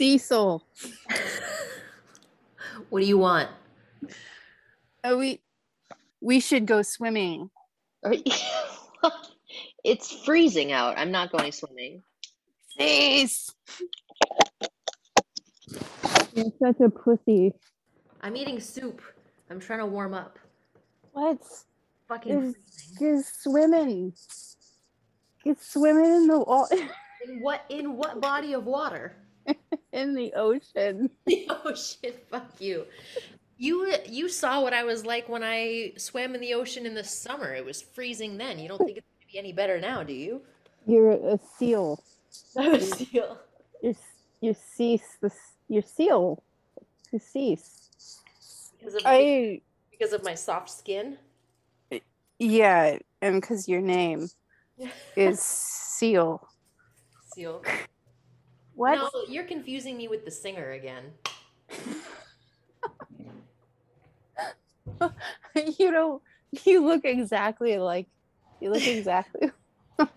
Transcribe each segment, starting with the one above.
Cecil. What do you want? Oh, we we should go swimming. It's freezing out. I'm not going swimming. Cease. You're such a pussy. I'm eating soup. I'm trying to warm up. What? Fucking Just, freezing. just swimming. Get swimming in the water. In what in what body of water? in the ocean. The ocean. Fuck you. You you saw what I was like when I swam in the ocean in the summer. It was freezing then. You don't think it's gonna be any better now, do you? You're a seal. I was still. You're you cease the your seal. You cease. Because of, I because of my soft skin. yeah, and because your name is Seal. Seal. What? No, you're confusing me with the singer again. you don't. You look exactly like. You look exactly.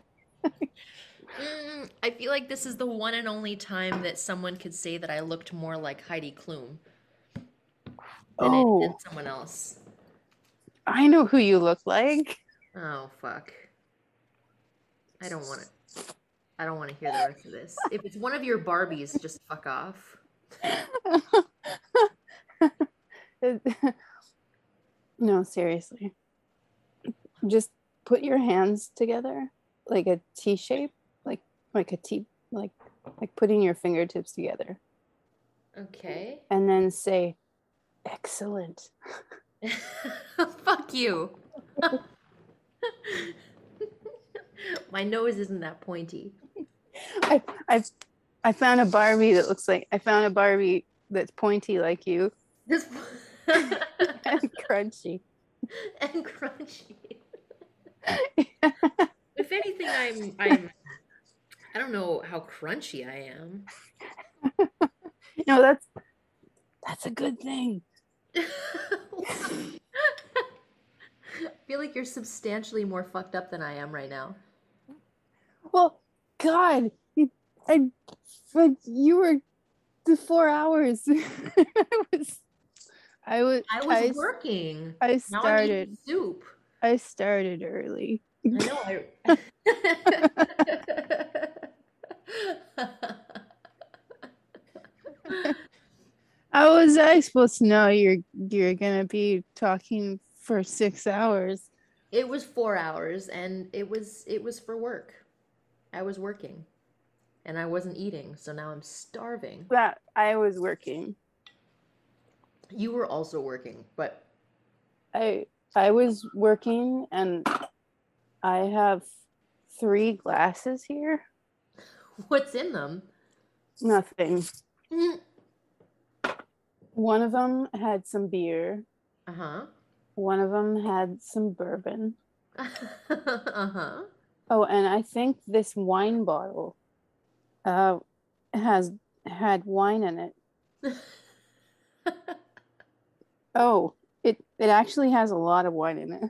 Mm, I feel like this is the one and only time that someone could say that I looked more like Heidi Klum than, it, Oh. than someone else. I know who you look like. Oh fuck. I don't want it. I don't want to hear the rest of this. If it's one of your Barbies, just fuck off. no, seriously. Just put your hands together like a T shape, like like a T, like like putting your fingertips together, Okay. and then say, "Excellent." fuck you. My nose isn't that pointy. I I I found a Barbie that looks like I found a Barbie that's pointy like you This and crunchy. and crunchy. If anything, I'm I'm I don't know how crunchy I am. no, that's that's a good thing. I feel like you're substantially more fucked up than I am right now. God, you, I, but you were the four hours. I was, I was, I was s- working. I started. soup. I started early. I know. I... How was I supposed to know you're you're gonna be talking for six hours? it was four hours, and it was it was for work. I was working, and I wasn't eating, so now I'm starving. That I was working. You were also working, but I I was working, and I have three glasses here. what's in them? Nothing. Mm. One of them had some beer. Uh huh. One of them had some bourbon. uh huh. Oh, and I think this wine bottle uh has had wine in it. Oh, it it actually has a lot of wine in it.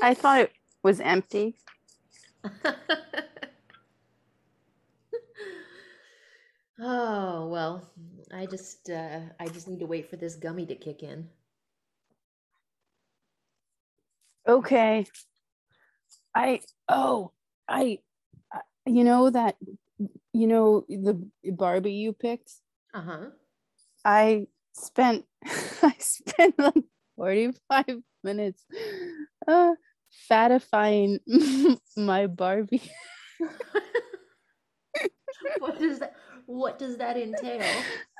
I thought it was empty. oh well, I just uh, I just need to wait for this gummy to kick in. Okay. I oh, I I- you know that you know the Barbie you picked? Uh huh. I spent I spent like 45 minutes uh fatifying my Barbie. what does that What does that entail?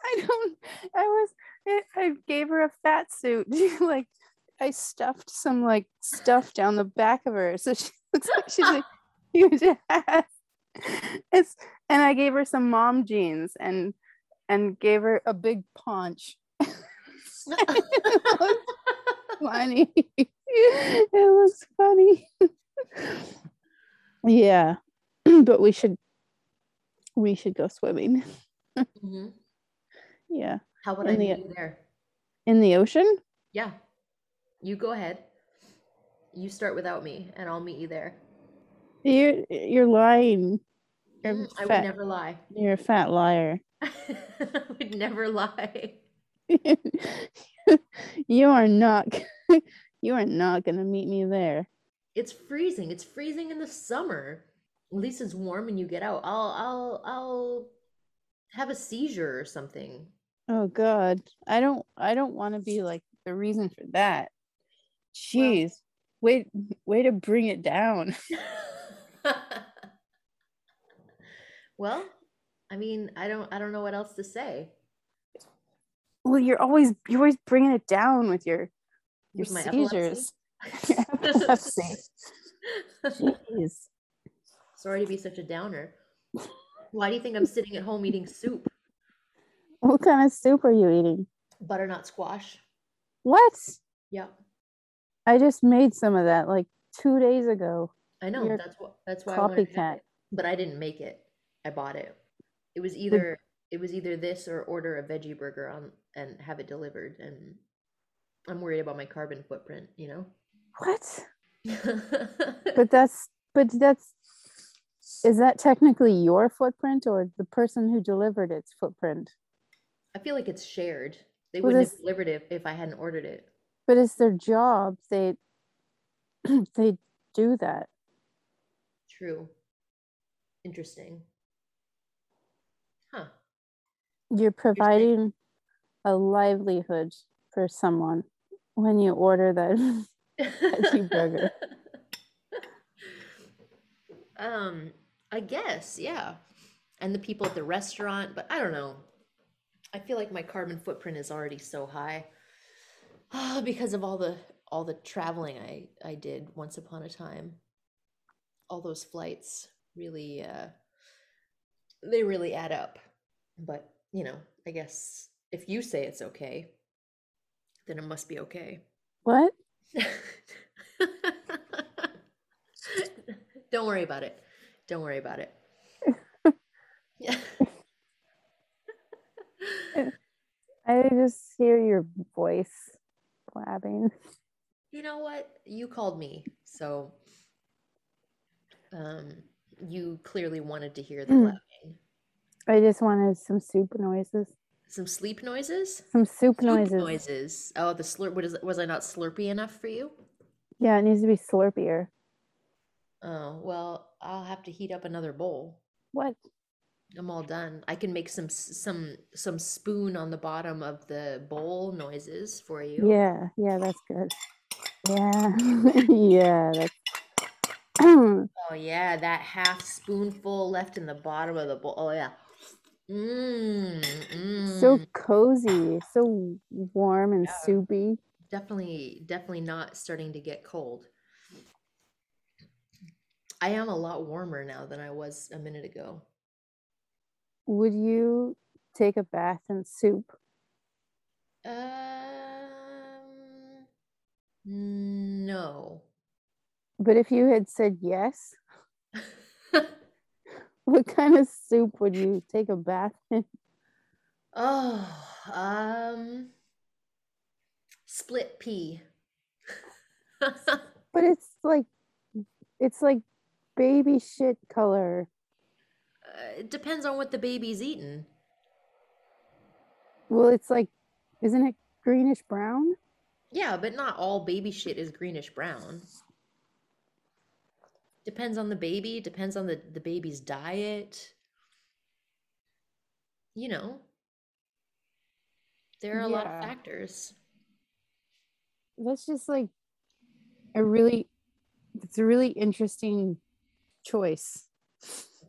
I don't I was I, I gave her a fat suit. like I stuffed some like stuff down the back of her so she looks like she's a huge ass. It's and I gave her some mom jeans and and gave her a big paunch. funny. it was funny. yeah. but we should we should go swimming. hmm Yeah. How would In I the- meet you there? In the ocean? Yeah, you go ahead. You start without me, and I'll meet you there. You're you're lying. You're Mm, I would never lie. You're a fat liar. I would never lie. you are not you are not gonna meet me there. It's freezing. It's freezing in the summer. At least it's warm and you get out. I'll I'll I'll have a seizure or something. Oh god. I don't I don't want to be like the reason for that. Jeez. Way way to bring it down. well, I mean, I don't I don't know what else to say. Well, you're always you're always bringing it down with your your With seizures. Your epilepsy. Jeez. Sorry to be such a downer. Why do you think I'm sitting at home eating soup? What kind of soup are you eating? Butternut squash. What? Yeah. I just made some of that like two days ago. I know. You're that's what that's why I wanted to have copycat. it. But I didn't make it. I bought it. It was either it was either this or order a veggie burger on and have it delivered and I'm worried about my carbon footprint, you know? What? But that's but that's is that technically your footprint or the person who delivered its footprint? I feel like it's shared. They Well, wouldn't this- have delivered it if I hadn't ordered it. But it's their job. They they do that. True. Interesting. Huh. You're providing a livelihood for someone when you order that. Veggie burger. um, I guess, yeah. And the people at the restaurant, but I don't know. I feel like my carbon footprint is already so high Ah, because of all the all the traveling I I did once upon a time. All those flights really uh they really add up. But, you know, I guess if you say it's okay, then it must be okay. what? Don't worry about it. Don't worry about it. Yeah. I just hear your voice blabbing. you know what? You called me, so um you clearly wanted to hear the blabbing. I just wanted some soup noises. Some sleep noises? Some soup, Soup noises. noises. Oh, the slurp. What is? Was I not slurpy enough for you? Yeah, it needs to be slurpier. Oh well, I'll have to heat up another bowl. What? I'm all done. I can make some some some spoon on the bottom of the bowl noises for you. Yeah, yeah, that's good. Yeah, yeah, that's. Mm, Oh yeah, that half spoonful left in the bottom of the bowl. Oh yeah. Mmm. so mm. cozy, so warm and Yeah. soupy. definitely definitely not starting to get cold. I am a lot warmer now than I was a minute ago. Would you take a bath in soup? Um no. But if you had said yes, what kind of soup would you take a bath in? oh, um split pea. But it's like, it's like baby shit color. It depends on what the baby's eating. Well, it's like, isn't it greenish brown? Yeah, but not all baby shit is greenish brown. Depends on the baby, depends on the, the baby's diet. You know, there are a lot of factors. That's just like a really, it's a really interesting choice.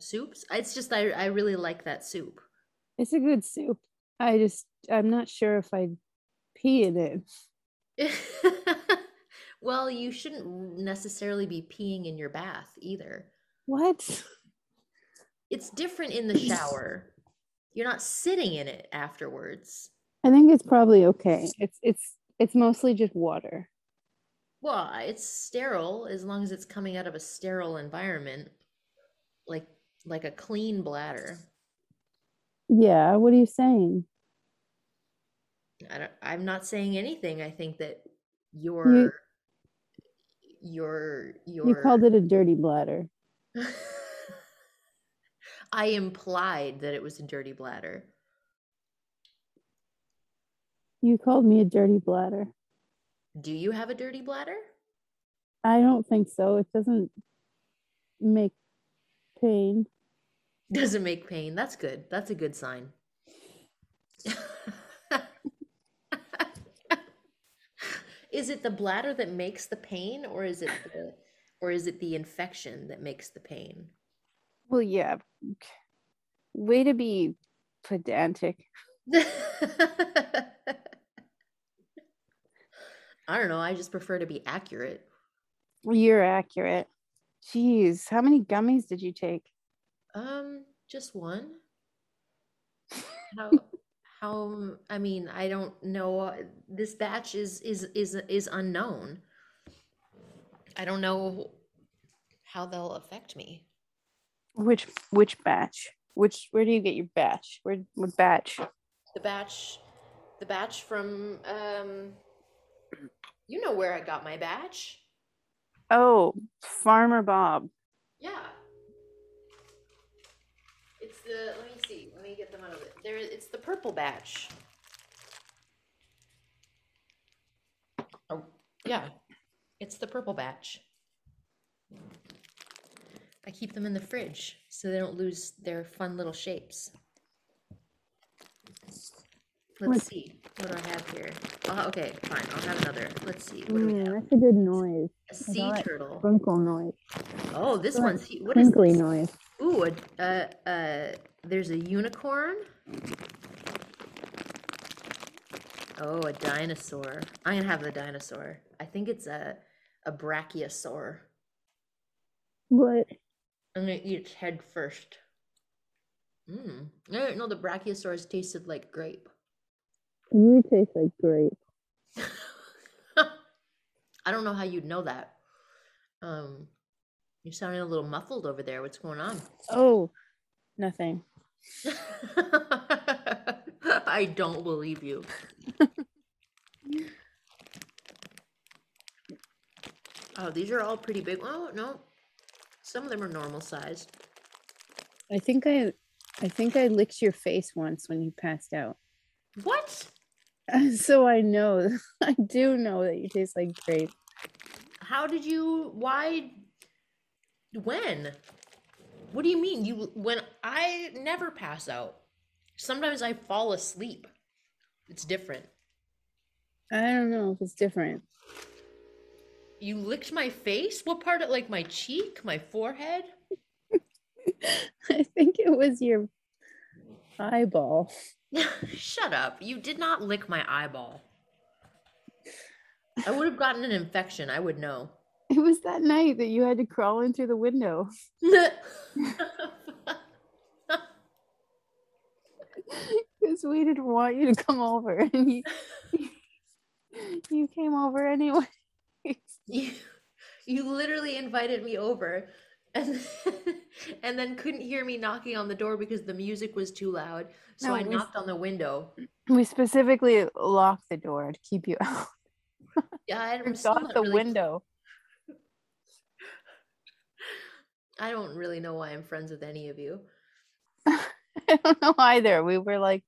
Soups? It's just I I really like that soup. It's a good soup. I just, I'm not sure if I'd pee in it. well, you shouldn't necessarily be peeing in your bath either. What? It's different in the shower. You're not sitting in it afterwards. I think it's probably okay. It's, it's, it's mostly just water. Well, it's sterile as long as it's coming out of a sterile environment, like like a clean bladder. Yeah. What are you saying? I don't, I'm not saying anything. I think that your your your You called it a dirty bladder. I implied that it was a dirty bladder. You called me a dirty bladder. Do you have a dirty bladder? I don't think so. It doesn't make pain. Doesn't make pain. That's good. That's a good sign. is it the bladder that makes the pain or is it the or is it the infection that makes the pain? Well, yeah. Way to be pedantic. I don't know. I just prefer to be accurate. You're accurate. Jeez, how many gummies did you take? Um, just one. How how I mean, I don't know. This batch is is is is unknown. I don't know how they'll affect me. Which which batch? Which where do you get your batch? Where what batch? The batch the batch from um you know where I got my batch. Oh, Farmer Bob. Yeah. It's the let me see. Let me get them out of it. There it's the purple batch. Oh, yeah. It's the purple batch. I keep them in the fridge so they don't lose their fun little shapes. Let's see. What do I have here? Oh, okay, fine. I'll have another. Let's see. What do we Mm, have? that's a good noise. A sea turtle. Sprinkle noise. Oh, this like one's he- what is Crinkly this? noise. Ooh, a, uh, uh, there's a unicorn. Oh, a dinosaur. I'm gonna have the dinosaur. I think it's a a brachiosaur. What? I'm gonna eat its head first. Mmm. I didn't know the brachiosaurs tasted like grape. You taste like grape. I don't know how you'd know that. Um, you're sounding a little muffled over there. What's going on? Oh, nothing. I don't believe you. oh, these are all pretty big. Oh no, some of them are normal size. I think I, I think I licked your face once when you passed out. What? So I know, I do know that you taste like grape. How did you? Why? When? What do you mean? You when I never pass out. Sometimes I fall asleep. It's different. I don't know if it's different. You licked my face? What part of like my cheek, my forehead? I think it was your eyeball. Shut up. You did not lick my eyeball. I would have gotten an infection. I would know. It was that night that you had to crawl in through the window because we didn't want you to come over, and you, you came over anyway. you, you literally invited me over and and then couldn't hear me knocking on the door because the music was too loud. So No, I knocked on the window. We specifically locked the door to keep you out. Yeah, I'm still not the really- window. I don't really know why I'm friends with any of you. I don't know either. We were like,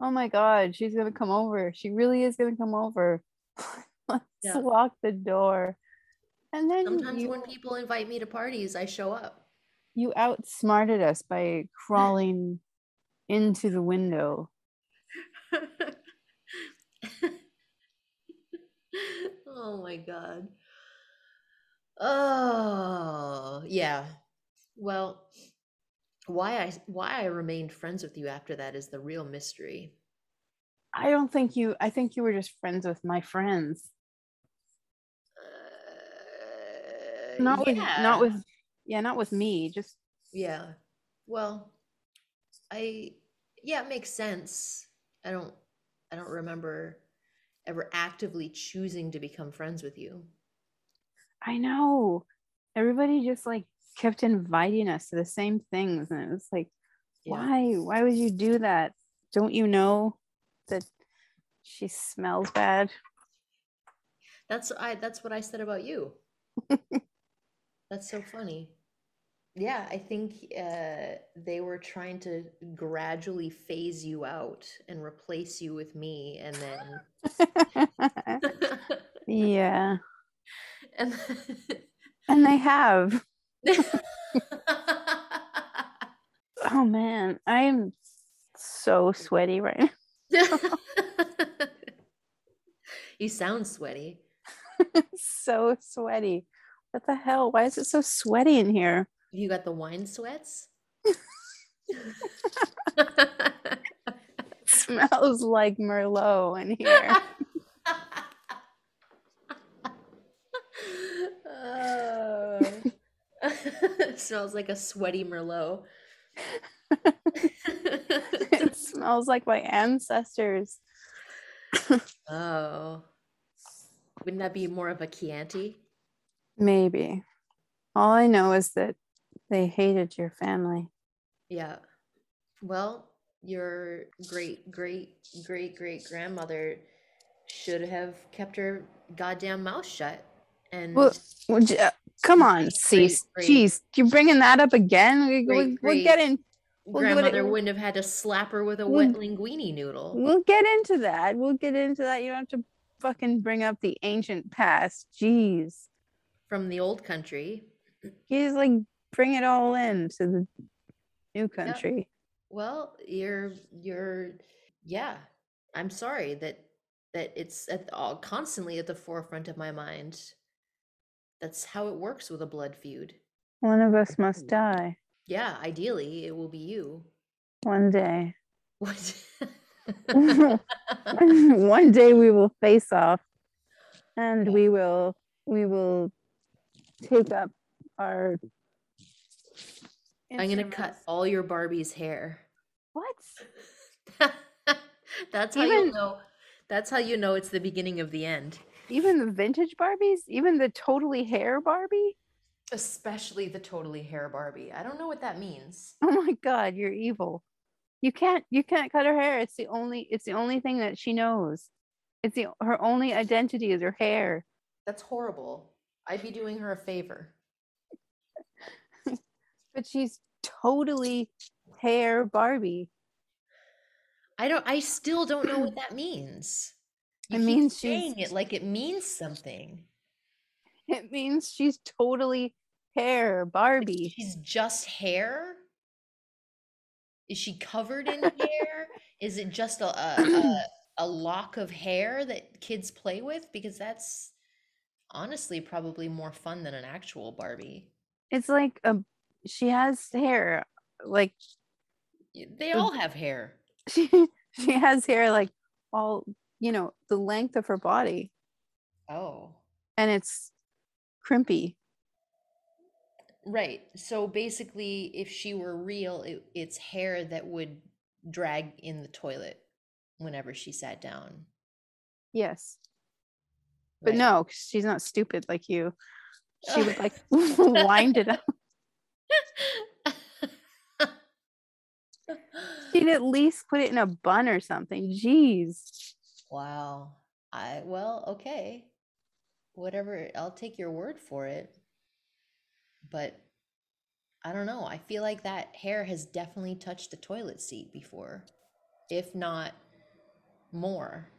oh my God, she's going to come over. She really is going to come over. Let's Yeah. lock the door. And then Sometimes you, when people invite me to parties, I show up. you outsmarted us by crawling into the window. oh my god. Oh, yeah. Well, why I why I remained friends with you after that is the real mystery. I don't think you, I think you were just friends with my friends. Uh, Not with, not with, yeah, not with me. Just, Yeah. Well, I yeah, it makes sense. I don't I don't remember ever actively choosing to become friends with you. I know. Everybody just like kept inviting us to the same things. And it was like, Yeah. why? Why would you do that? Don't you know that she smells bad? That's I that's what I said about you. That's so funny. yeah, I think uh, they were trying to gradually phase you out and replace you with me, and then yeah. and And they have. Oh man, I am so sweaty right now. you sound sweaty. so sweaty. What the hell? Why is it so sweaty in here? You got the wine sweats. smells like Merlot in here. Oh. smells like a sweaty Merlot. it smells like my ancestors. oh. Wouldn't that be more of a Chianti? Maybe. All I know is that they hated your family. Yeah. Well, your great great great great grandmother should have kept her goddamn mouth shut. And Well, would you, come on, Cease. Jeez, you're bringing that up again. We, Great, we, we'll great. get in. we'll do it- grandmother wouldn't have had to slap her with a We'll- wet linguine noodle. We'll get into that. We'll get into that. You don't have to fucking bring up the ancient past. Jeez. from the old country. You just like bring it all in to the new country. Well, you're you're yeah. I'm sorry that that it's at all constantly at the forefront of my mind. That's how it works with a blood feud. One of us must die Yeah, ideally it will be you. one day. What? one day we will face off and we will we will take up our I'm gonna cut all your Barbie's hair. what That's how Even- you know. That's how you know it's the beginning of the end. Even the vintage barbies even the totally hair barbie Especially the totally hair Barbie. I don't know what that means. oh my god you're evil you can't you can't cut her hair it's the only it's the only thing that she knows it's the her only identity is her hair That's horrible. I'd be doing her a favor. but she's totally hair barbie I don't I still don't know what that means. It You means she's- saying it like it means something. it means she's totally hair barbie She's just hair? Is she covered in hair? Is it just a, a, a lock of hair that kids play with? Because that's honestly probably more fun than an actual Barbie. it's like a she has hair like They all have hair. she she has hair like all you know the length of her body Oh. and it's crimpy Right. So basically, if she were real, it, it's hair that would drag in the toilet whenever she sat down. yes but Right. no she's not stupid like you she would like wind it up she'd at least put it in a bun or something jeez wow. I well, okay. Whatever. I'll take your word for it. But I don't know. I feel like that hair has definitely touched the toilet seat before, if not more.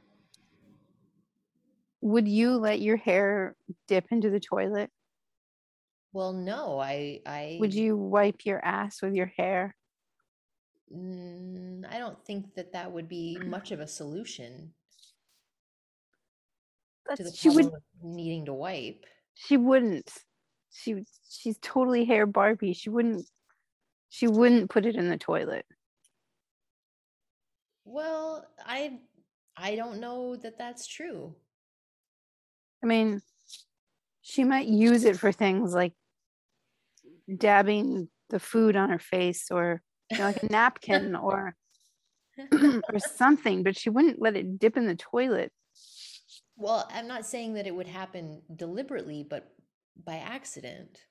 would you let your hair dip into the toilet Well, no. I I would you wipe your ass with your hair Mm, I don't think that that would be much of a solution That's, she would needing to wipe. she wouldn't she she's totally hair barbie she wouldn't she wouldn't put it in the toilet Well, I I don't know that that's true. i mean she might use it for things like dabbing the food on her face or you know, like a napkin or or something but she wouldn't let it dip in the toilet Well, I'm not saying that it would happen deliberately, but by accident.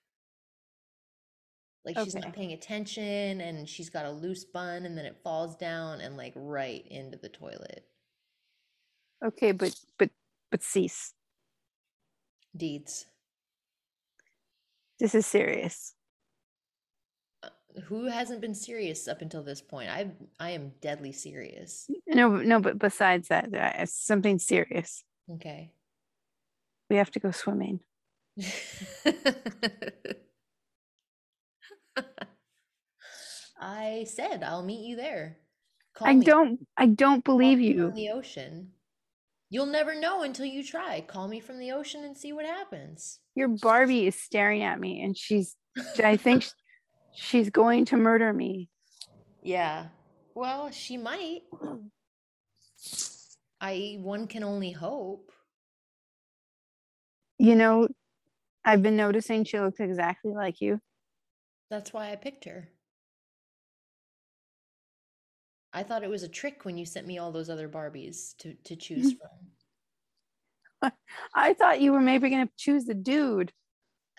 Like she's Okay. not paying attention and she's got a loose bun and then it falls down and like right into the toilet. okay but but but cease Deeds. this is serious who hasn't been serious up until this point? I I am deadly serious. No, no, but besides that, uh, it's something serious. Okay. We have to go swimming. I said I'll meet you there. Call I me. don't I don't believe you. From the ocean. You'll never know until you try. Call me from the ocean and see what happens. Your Barbie is staring at me and she's I think she's going to murder me. Yeah. Well, she might. I one can only hope. You know, I've been noticing she looks exactly like you. That's why I picked her. I thought it was a trick when you sent me all those other Barbies to to choose from. I thought you were maybe going to choose the dude.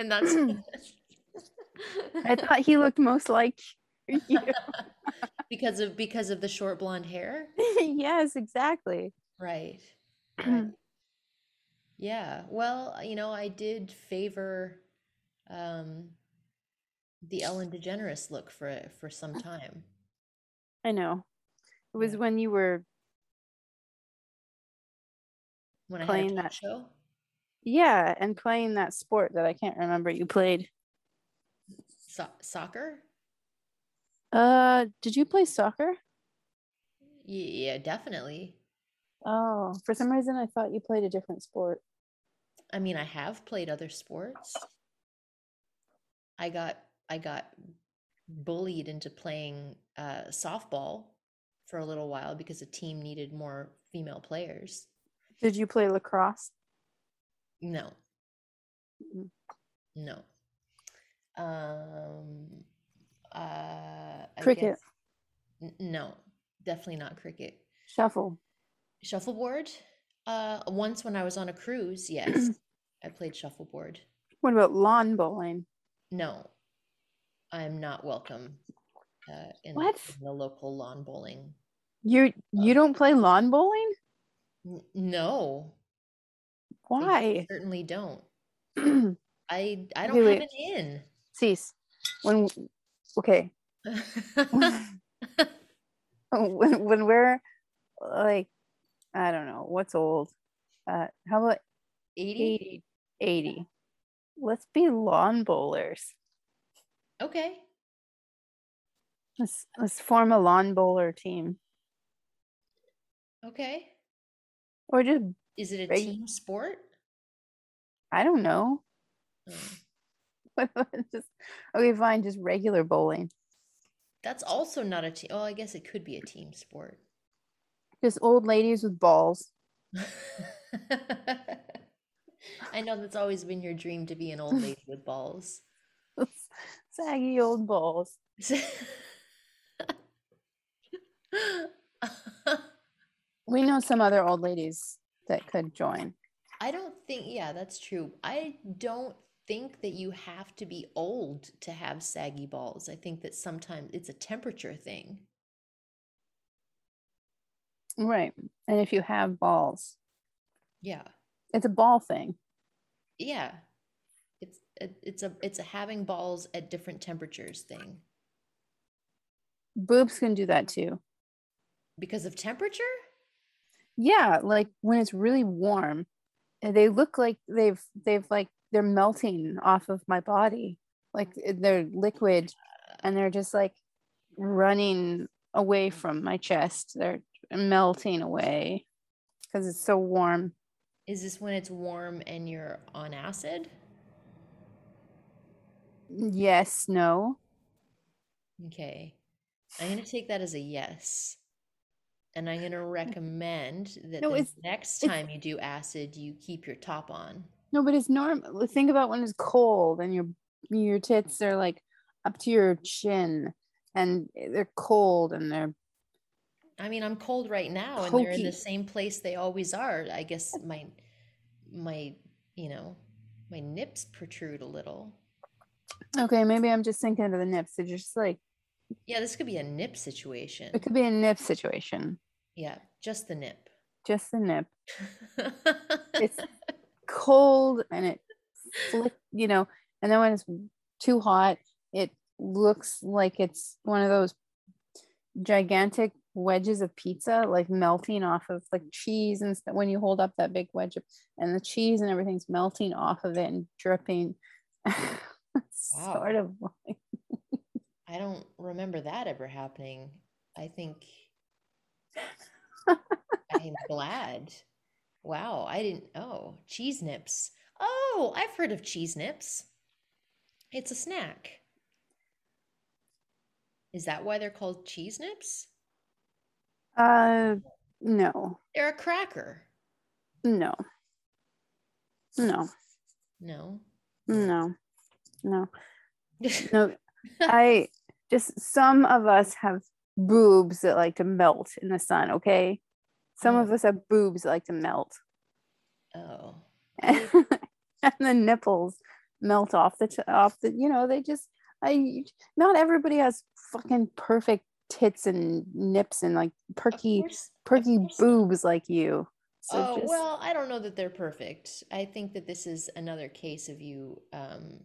and that's I thought he looked most like you. because of because of the short blonde hair. yes, exactly. Right. right. Yeah. Well, you know, I did favor um the Ellen DeGeneres look for for some time. I know. It was Yeah. when you were When I Playing that- show. yeah, and playing that sport that I can't remember you played. So- soccer? Uh, did you play soccer? Yeah, definitely. Oh, for some reason I thought you played a different sport. I mean, I have played other sports. I got I got bullied into playing uh, softball for a little while because the team needed more female players. Did you play lacrosse? No, Mm. no. Um, uh, Cricket. guess- no, definitely not cricket. Shuffle. Shuffleboard. Uh, once when I was on a cruise, yes, I played shuffleboard. What about lawn bowling? No, I'm not welcome uh, in, What? in the local lawn bowling. You you don't play lawn bowling? N- no, I Why? certainly don't. I I don't Wait, have wait. an in. Cease. When okay, when when we're like I don't know, what's old? Uh how about 80? 80? 80. Let's be lawn bowlers. Okay. Let's let's form a lawn bowler team. Okay. Or just Is it a team sport? I don't know. Just okay, fine, just regular bowling. That's also not a team. Oh, I guess it could be a team sport. Just old ladies with balls. I know that's always been your dream to be an old lady with balls. Saggy old balls. We know some other old ladies that could join. I don't think, yeah, that's true. I don't think that you have to be old to have saggy balls. I think that sometimes it's a temperature thing. Right. And if you have balls, Yeah. it's a ball thing. Yeah. It's it's a it's a having balls at different temperatures thing. Boobs can do that too. Because of temperature? Yeah, like when it's really warm, they look like they've they've like they're melting off of my body. Like eh, they're liquid and they're just like running away from my chest. They're melting away because it's so warm. Is this when it's warm and you're on acid? Yes, no. Okay. I'm going to take that as a yes. And I'm going to recommend that No, the next time you do acid, you keep your top on. No, but it's normal. Think about when it's cold and your your tits are like up to your chin and they're cold and they're I mean, I'm cold right now and they're in the same place they always are. I guess my my, you know, my nips protrude a little. okay. Maybe I'm just thinking of the nips. They're just like Yeah, this could be a nip situation. it could be a nip situation. Yeah, just the nip. Just the nip. It's cold and it flick, you know, and then when it's too hot, it looks like it's one of those gigantic wedges of pizza like melting off of like cheese and stuff when you hold up that big wedge of, and the cheese and everything's melting off of it and dripping Wow. sort of like I don't remember that ever happening. I think I'm glad. Wow, I didn't. Oh, cheese nips. Oh, I've heard of cheese nips. It's a snack. Is that why they're called cheese nips? uh no They're a cracker. no no No. no no no i just some of us have boobs that like to melt in the sun okay some of Oh. us have boobs that like to melt oh. and the nipples melt off the t- off the you know they just i not everybody has fucking perfect tits and nips and like perky perky boobs like you so oh just well, I don't know that they're perfect. I think that this is another case of you um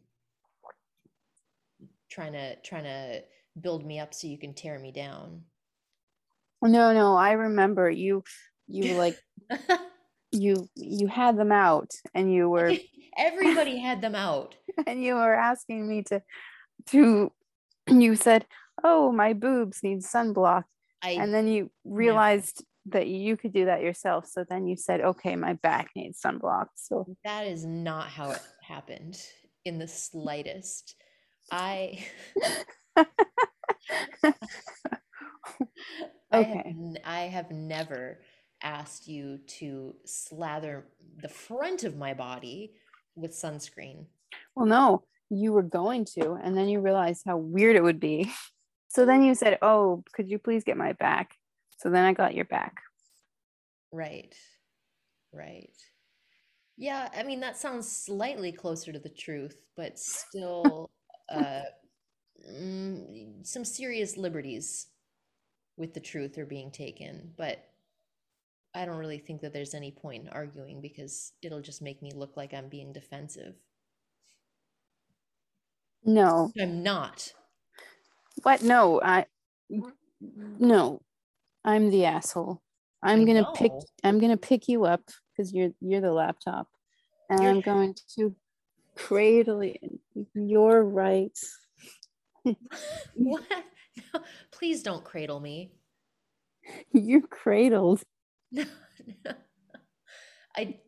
trying to trying to build me up so you can tear me down. No no i remember you you like you you had them out and you were Everybody had them out. and you were asking me to to you said oh my boobs need sunblock I and then you realized that you could do that yourself so then you said okay my back needs sunblock so that is not how it happened in the slightest. I I have, Okay. I have never asked you to slather the front of my body with sunscreen. well no you were going to and then you realized how weird it would be so then you said oh could you please get my back so then i got your back Right. Right. Yeah, I mean that sounds slightly closer to the truth, but still uh mm, some serious liberties with the truth are being taken, but I don't really think that there's any point in arguing because it'll just make me look like I'm being defensive. no. I'm not. what? No i no. I'm the asshole. I'm I gonna pick i'm gonna pick you up because you're you're the laptop. And You're- i'm going to cradle you you're right What? Please don't cradle me. you're cradled No, no. I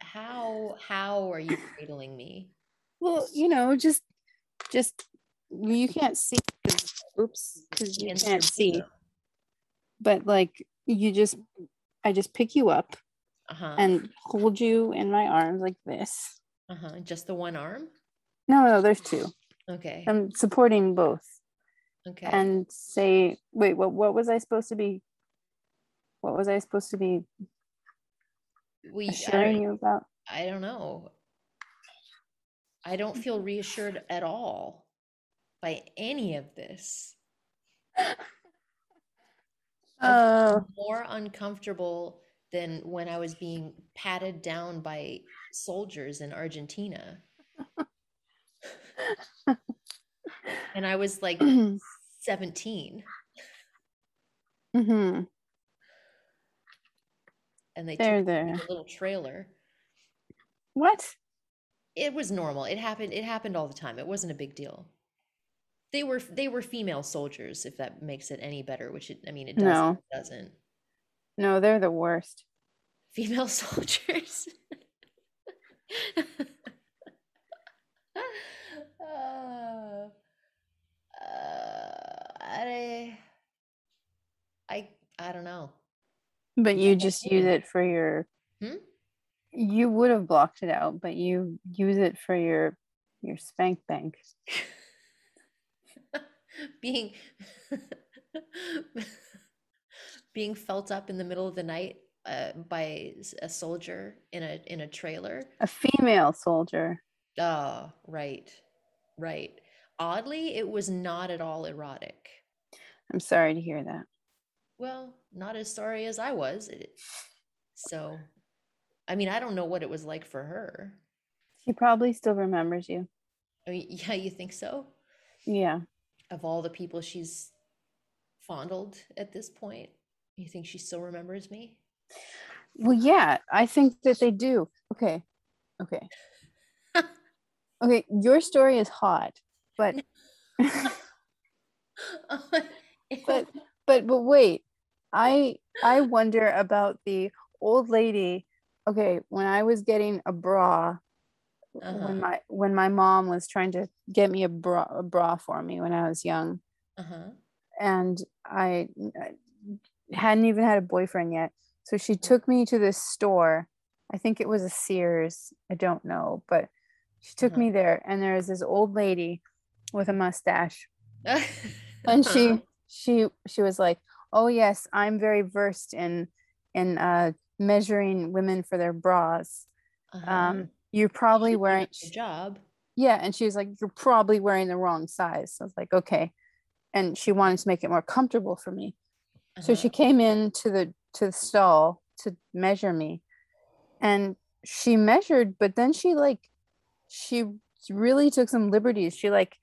how how are you cradling me? well you know just just you can't see 'cause- oops because you can't see but like you just i just pick you up Uh-huh. and hold you in my arms like this uh-huh. Just the one arm? no no there's two Okay. i'm supporting both okay. and say wait what what was i supposed to be what was i supposed to be we I you about I don't know. I don't feel reassured at all by any of this. Uh more uncomfortable than when I was being patted down by soldiers in Argentina. and I was like 17 Mm-hmm. and they there took there a little trailer. what It was normal. It happened it happened all the time. It wasn't a big deal. They were they were female soldiers if that makes it any better, which it I mean it doesn't. No. It doesn't. no they're the worst Female soldiers. uh, I, I, I don't know. but you just use it for your Hmm? you would have blocked it out but you use it for your your spank bank being being felt up in the middle of the night uh, by a soldier in a in a trailer. a female soldier Oh, right, right. Oddly, it was not at all erotic. I'm sorry to hear that Well, not as sorry as I was. It, so, I mean, I don't know what it was like for her. she probably still remembers you I mean, yeah, you think so? Yeah. Of all the people she's fondled at this point, you think she still remembers me? Well, yeah, I think that they do. Okay. Okay. okay, your story is hot, but oh but but but wait. I I wonder about the old lady. Okay, when I was getting a bra Uh-huh. when my when my mom was trying to get me a bra a bra for me when I was young uh-huh. and I, I hadn't even had a boyfriend yet. So she took me to this store. I think it was a Sears. I don't know, but she took Uh-huh. me there and there was this old lady with a mustache and she she she was like, "Oh yes, I'm very versed in in uh measuring women for their bras. Uh-huh. Um you're probably a wearing good job. yeah and she was like you're probably wearing the wrong size so i was like okay and she wanted to make it more comfortable for me so she Uh-huh. came in to the to the stall to measure me and she measured but then she like she really took some liberties she like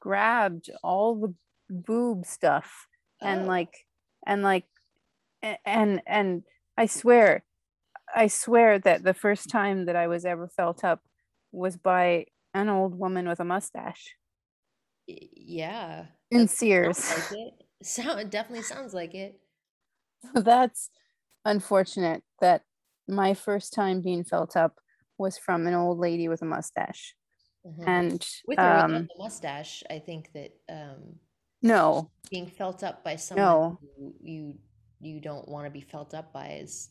grabbed all the boob stuff and Oh. like and like and and i swear i swear that the first time that i was ever felt up was by an old woman with a mustache yeah. in sears Sounds like it. Sound it definitely sounds like it. That's unfortunate that my first time being felt up was from an old lady with a mustache Mhm. and With um the mustache, I think that um, no being felt up by someone No. who you you don't want to be felt up by is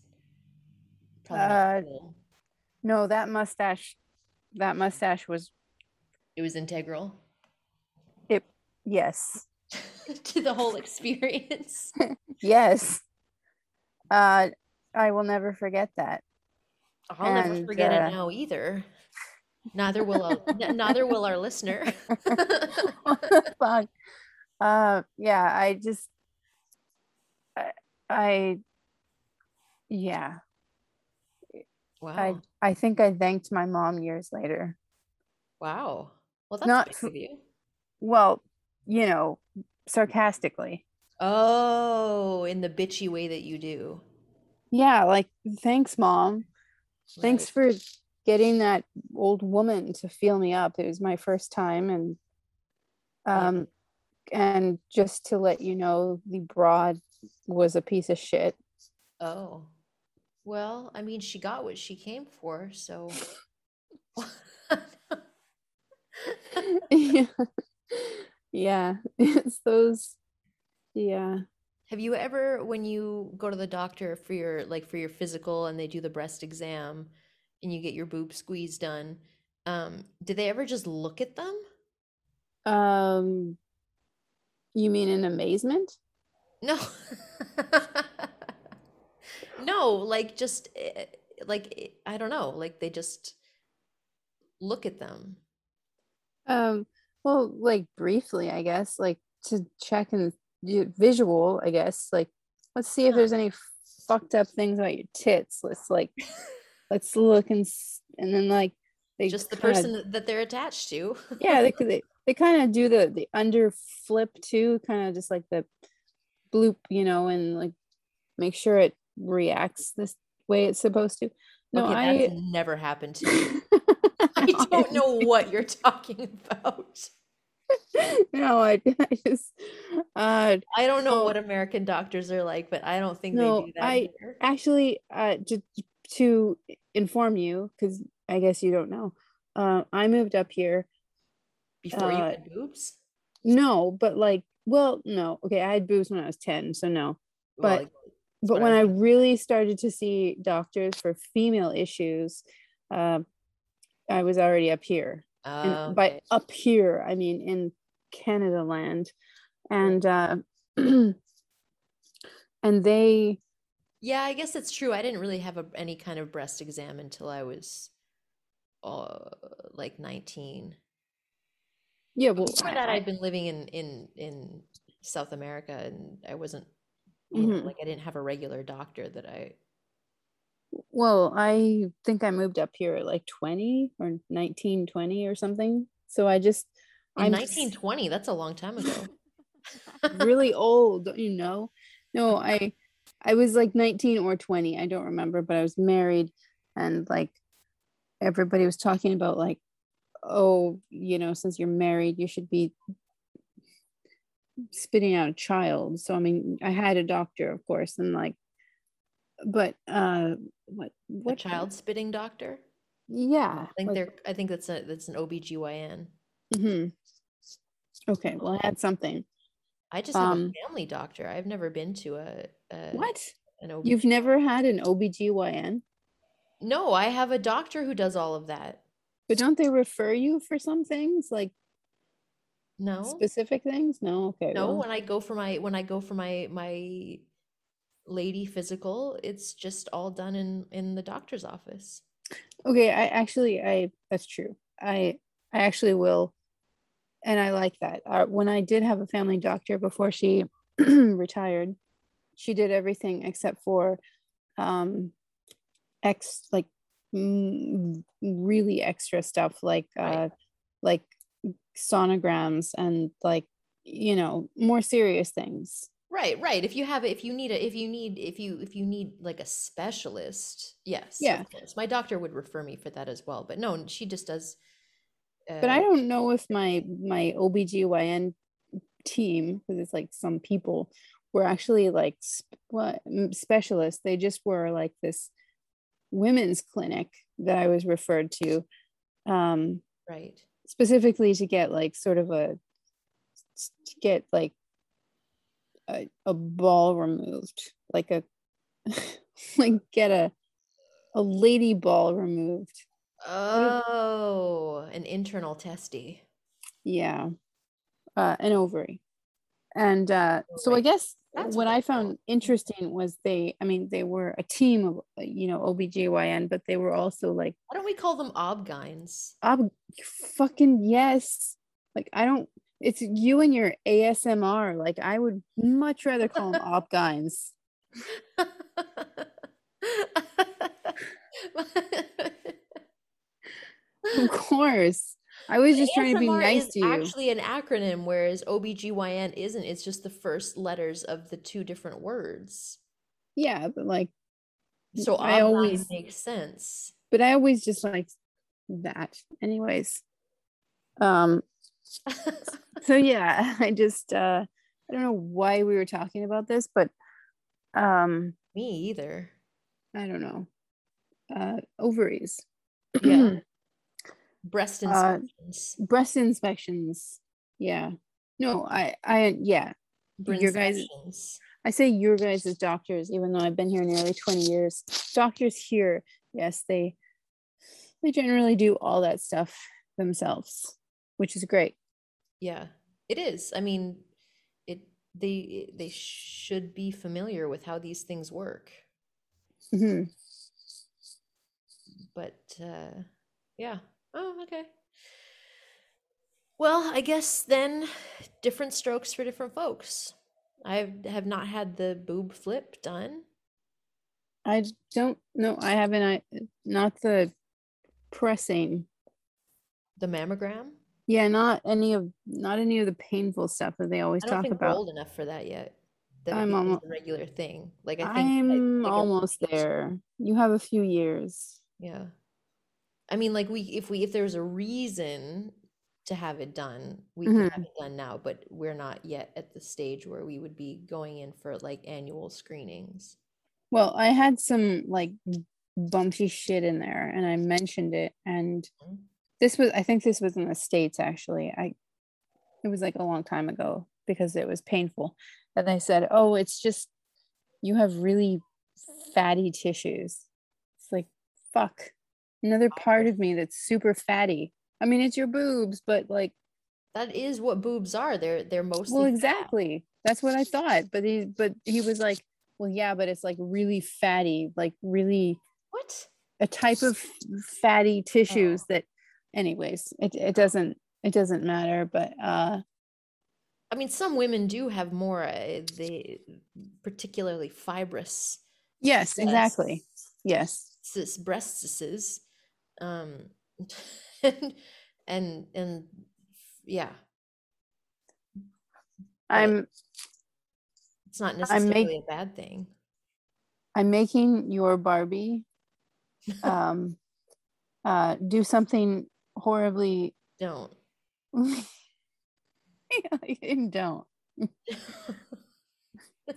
probably Uh, cool. no that mustache that mustache was It was integral It yes to the whole experience. yes uh i will never forget that I'll never forget uh, it now either. Neither will our, neither will our listener. fuck uh yeah i just I, I yeah wow. i i think i thanked my mom years later wow. Well, that's not nice you. well you know sarcastically Oh, in the bitchy way that you do. yeah like thanks mom thanks for getting that old woman to feel me up it was my first time and um and just to let you know the broad was a piece of shit Oh. Well, I mean, she got what she came for, so. yeah yeah it's those yeah Have you ever, when you go to the doctor for your like for your physical and they do the breast exam and you get your boob squeeze done, um, do they ever just look at them? um you mean in amazement No. No, like just eh, like eh, I don't know, like they just look at them. um well like briefly i guess like to check and visual i guess like let's see if there's any fucked up things about your tits let's like let's look and and then like they Just the person that- that they're attached to. yeah they they, they kind of do the the under flip too kind of just like the bloop you know and like make sure it reacts this way it's supposed to no okay, i never happened to me. I don't know what you're talking about. no I, I just uh I don't know Oh. what American doctors are like, but I don't think No, they do that I- here. actually uh to to inform you because i guess you don't know uh i moved up here Before you uh, had boobs? no but like well no okay i had boobs when i was 10 so no Well, but- like, but when I I really started to see doctors for female issues, uh, I was already up here. And oh, by okay. up here, I mean in Canada land, and uh, and they Yeah, I guess it's true. I didn't really have a, any kind of breast exam until I was uh, like 19. Yeah well Before that, I- I'd been living in in in South America, and I wasn't, you know, mm-hmm. like I didn't have a regular doctor that I. well I think I moved up here at like 20 or 19 20 or something So I just In I'm 1920, that's a long time ago. really old, don't you know? No, I I was like 19 or 20, I don't remember, but I was married and like everybody was talking about like oh, you know, since you're married, you should be spitting out a child. So I mean, I had a doctor, of course, and like but uh what a what child spitting doctor. yeah I think like- they're I think that's a that's an OBGYN. Mm-hmm. okay well i had something I just have Um, a family doctor. I've never been to a, a what an OB. you've never had an obgyn No, I have a doctor who does all of that. But don't they refer you for some things like No. specific things? No? Okay No, well, when I go for my when I go for my my lady physical, it's just all done in in the doctor's office. okay i actually i that's true. I i actually will and i like that. Uh, when i did have a family doctor before she retired she did everything except for um ex like really extra stuff like Right. uh like sonograms and like you know more serious things Right, right. If you have if you need a if you need if you if you need like a specialist, yes. Yeah. My doctor would refer me for that as well. But no, she just does but i uh, don't know if my my obgyn team because it's like some people were actually like sp- what specialists they just were like this women's clinic that i was referred to um right. specifically to get like sort of a to get like a, a ball removed like a like get a a lady ball removed Oh, an internal testy. yeah uh an ovary and uh so i guess That's what i found interesting was they i mean they were a team of you know obgyn but they were also like Why don't we call them obgyns? ob- fucking yes. Like i don't it's you and your asmr like i would much rather call them obgyns. Of course i was just trying to be nice to you actually an acronym, whereas OBGYN isn't. It's just the first letters of the two different words. yeah but like So I always- makes sense. but i always just like that anyways um so yeah i just uh i don't know why we were talking about this but um Me either. i don't know uh ovaries Yeah. Breast Uh, inspections. breast inspections yeah no i i yeah your guys- i say your guys as doctors even though i've been here nearly 20 years doctors here yes they they generally do all that stuff themselves which is great Yeah, it is. I mean, it they they should be familiar with how these things work. Mhm. But uh yeah. Oh, okay. Well, I guess then different strokes for different folks. I have not had the boob flip done. I don't know. I haven't. I not the pressing. The mammogram. Yeah, not any of not any of the painful stuff that they always I don't talk think we're about. old enough for that yet. That I'm almost a regular thing. Like I think I- I'm like a- almost there. You have a few years. Yeah. I mean, like we if we if there's a reason to have it done, we could have it done now, but we're not yet at the stage where we would be going in for like annual screenings. Well, I had some like bumpy shit in there, and I mentioned it. And Mhm. this was, I think, this was in the states. Actually, I it was like a long time ago because it was painful. And I said, "Oh, it's just you have really fatty tissues." It's like, fuck, another part of me that's super fatty. I mean, it's your boobs, but like, That is what boobs are. They're they're mostly well, fat. exactly. That's what I thought. But he, but he was like, well, yeah, but it's like really fatty, like really What? a type of fatty tissues that anyways it, it doesn't it doesn't matter but uh I mean, some women do have more uh, they particularly fibrous yes exactly yes breastises. Um, and and yeah, I'm it's not I'm necessarily make- a bad thing. I'm making your Barbie um uh do something horribly Don't. don't.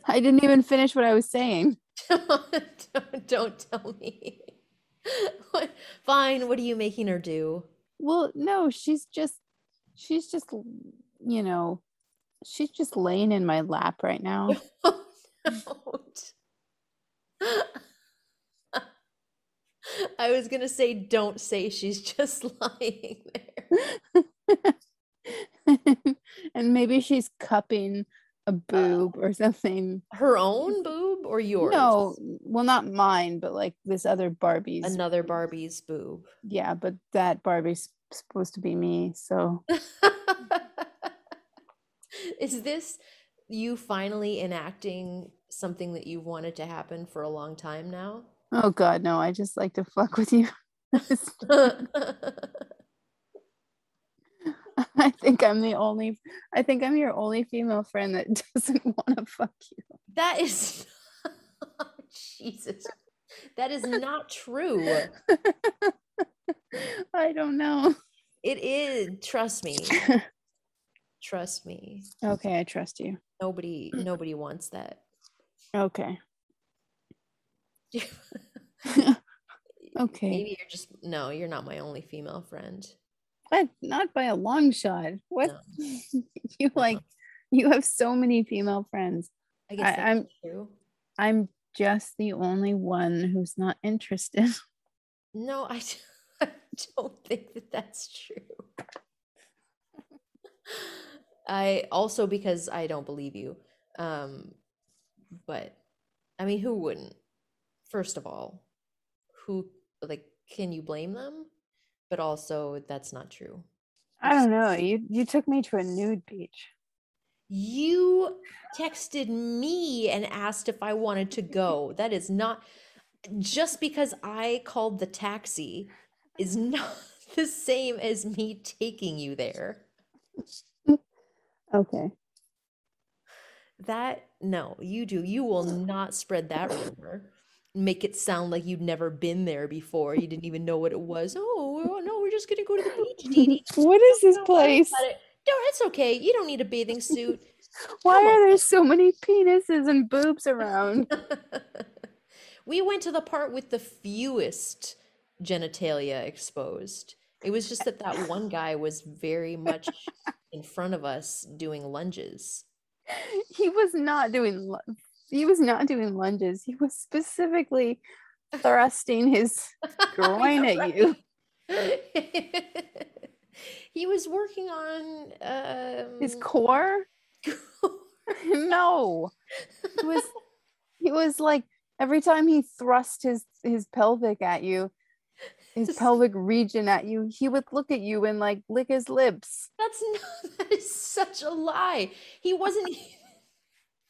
I didn't even finish what I was saying. don't, don't tell me. Fine. What are you making her do? Well, no, she's just she's just you know, she's just laying in my lap right now. I was gonna say, don't say she's just lying there. and maybe she's cupping a uh, boob or something. Her own boob or yours? No, well, not mine, but like this other Barbie's. Another Barbie's boob. Yeah, but that Barbie's supposed to be me. So Is this you finally enacting something that you've wanted to happen for a long time now? oh god, no! I just like to fuck with you. I think I'm the only. I think I'm your only female friend that doesn't want to fuck you. that is Jesus. That is not true. I don't know. It is. Trust me. Trust me. Okay, I trust you. Nobody nobody wants that. Okay. Okay. Maybe you're just no, you're not my only female friend. What? Not by a long shot. What? No. you like? You have so many female friends. I guess I- I'm- true. I'm just the only one who's not interested. No, I don't think that that's true. I also because I don't believe you. Um, but I mean, who wouldn't? First of all, who like can you blame them? But also, that's not true. I don't know. You you took me to a nude beach. You texted me and asked if I wanted to go. That is not just because I called the taxi is not the same as me taking you there. Okay. That no, you do. You will not spread that rumor. Make it sound like you'd never been there before. You didn't even know what it was. Oh, oh no, we're just gonna go to the beach, Dee Dee. what is this place? it. No, it's okay. You don't need a bathing suit. Why Come on. are there so many penises and boobs around? we went to the part with the fewest genitalia exposed. It was just that that one guy was very much in front of us doing lunges. he was not doing. He was not doing lunges. He was specifically thrusting his groin at you. he was working on um, His core. no, he was. He was like every time he thrust his his pelvic at you, his pelvic region at you, he would look at you and like lick his lips. That's not, that is such a lie. He wasn't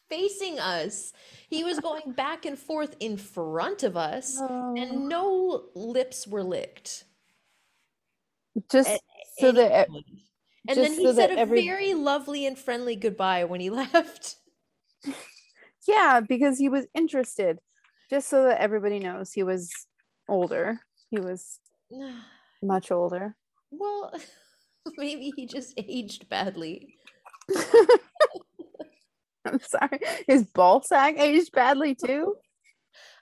facing us. He was going back and forth in front of us, Oh. and no lips were licked. just at so that point. And then he so said a every- very lovely and friendly goodbye when he left. yeah, because he was interested. Just so that everybody knows, he was older. He was much older. Well, maybe he just aged badly. I'm sorry. His ball sack aged badly too.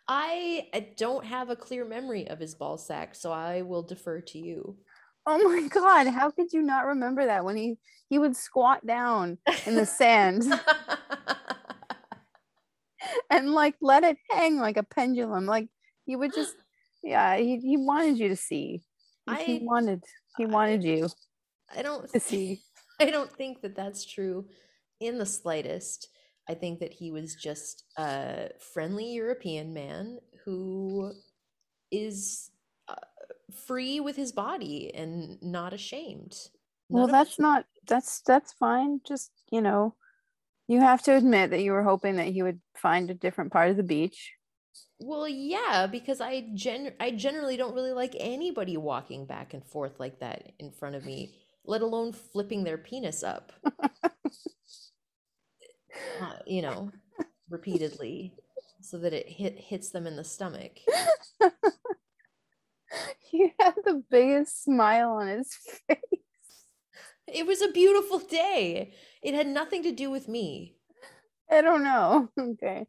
I, I don't have a clear memory of his ball sack, so I will defer to you. Oh my god, how could you not remember that when he he would squat down in the sand and like let it hang like a pendulum. Like he would just yeah, he, he wanted you to see. Like, he I- wanted he wanted you I don't to see. I don't think that that's true in the slightest. I think that he was just a friendly European man who is uh, free with his body and not ashamed. Well, None that's not that's that's fine. Just, you know, you have to admit that you were hoping that he would find a different part of the beach. Well, yeah, because I gen I generally don't really like anybody walking back and forth like that in front of me, let alone flipping their penis up, uh, you know, repeatedly so that it hit hits them in the stomach. he had the biggest smile on his face. It was a beautiful day. It had nothing to do with me. I don't know. Okay.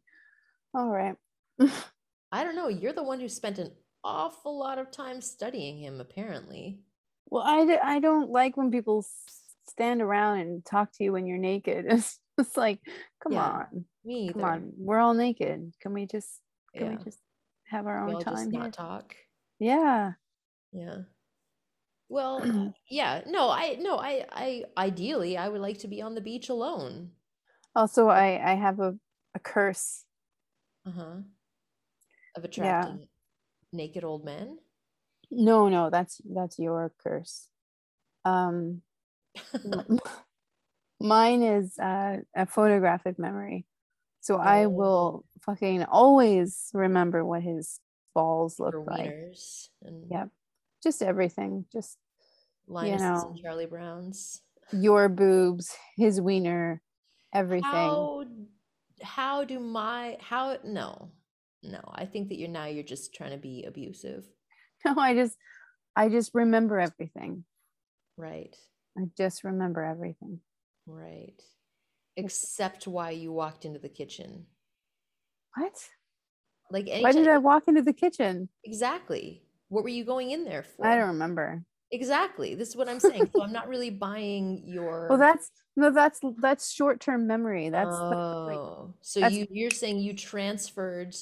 All right. I don't know. You're the one who spent an awful lot of time studying him, apparently. Well, I, d- I don't like when people s- stand around and talk to you when you're naked. It's, it's like, come Yeah, on, Me come on. We're all naked. Can we just can Yeah. we just have our We own time here? not talk. Yeah. Yeah. Well, yeah. No, I no, I I ideally I would like to be on the beach alone. Also, I I have a a curse. Uh-huh. Of attracting naked old men. No, no, that's that's your curse. Um, mine is uh, a photographic memory, so I Oh. will fucking always remember what his balls look like. and Yep. Just everything. Just Linus's know. and Charlie Brown's. your boobs, his wiener, everything. How how do my how no. No, I think that you're now you're just trying to be abusive. No, I just I just remember everything. Right. I just remember everything. Right. Except why you walked into the kitchen. What? Like Why did I walk into the kitchen? exactly. What were you going in there for? I don't remember. Exactly. This is what I'm saying. So I'm not really buying your Well, that's no, that's that's short-term memory. That's that's like Oh, so that's- you you're saying you transferred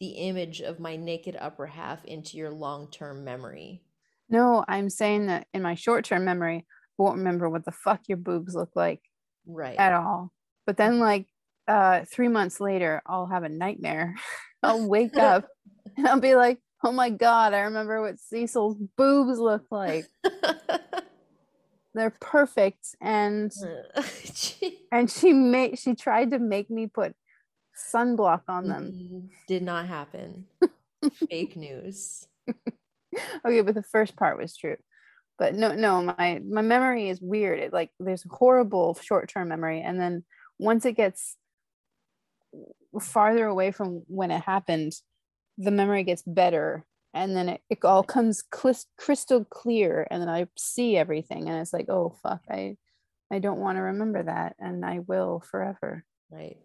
the image of my naked upper half into your long-term memory. no. I'm saying that in my short-term memory, I won't remember what the fuck your boobs look like Right. at all. But then, like uh, three months later, I'll have a nightmare. I'll wake up and I'll be like, "Oh my god, I remember what Cecil's boobs look like. They're perfect." And and she made she tried to make me put sunblock on them. Mm, Did not happen. Fake news. okay but the first part was true but no no my my memory is weird it like there's horrible short-term memory and then once it gets farther away from when it happened the memory gets better and then it, it all comes clis- crystal clear and then i see everything and it's like oh fuck i i don't want to remember that and i will forever Right.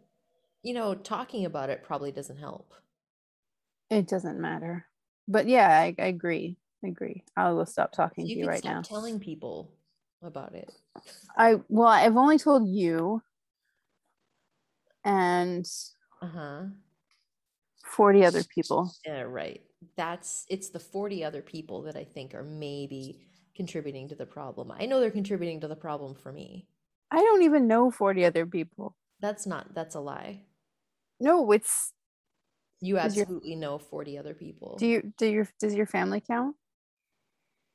You know, talking about it probably doesn't help. it doesn't matter but yeah i, I agree I agree i will stop talking You to you right now telling people about it. I well, I've only told you and Uh-huh. 40 other people. Yeah, right. That's it's the 40 other people that I think are maybe contributing to the problem. I know they're contributing to the problem for me. I don't even know 40 other people. That's not that's a lie. No, it's You absolutely know 40 other people. do you do your does your family count?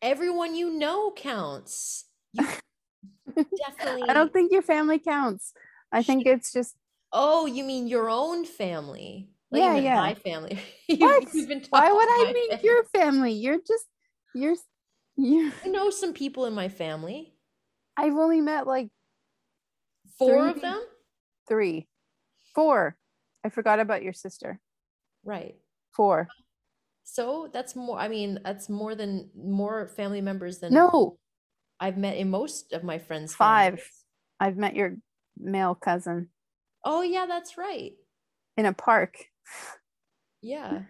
Everyone you know counts. You definitely I don't think your family counts. I think it's just Oh, you mean your own family? Like Yeah, yeah. my family. What? you've been why would I mean family. your family? You're just you're you I know some people in my family. I've only met like Four Three of them? three. Four. I forgot about your sister. Right. Four. So that's more I mean, that's more than more family members than No, I've met in most of my friends' Five. families. I've met your male cousin Oh yeah, that's right. in a park. Yeah.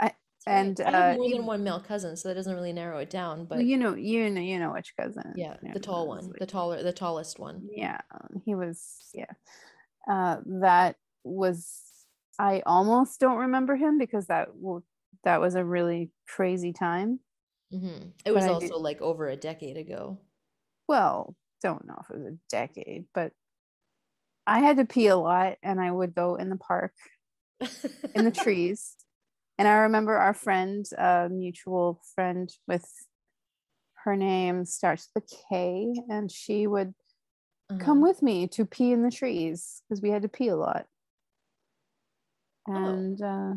I- and, I have uh, more than one male cousin, so that doesn't really narrow it down. But you know, you know, you know which cousin. yeah, the tall one, like- the taller, the tallest one. yeah he was yeah uh that was i almost don't remember him because that w- that was a really crazy time hmm It was do- also like over a decade ago. well don't know if it was a decade but i had to pee a lot and i would go in the park in the trees and i remember our friend a mutual friend with her name starts with a k and she would come Uh-huh. with me to pee in the trees because we had to pee a lot. Oh. And uh,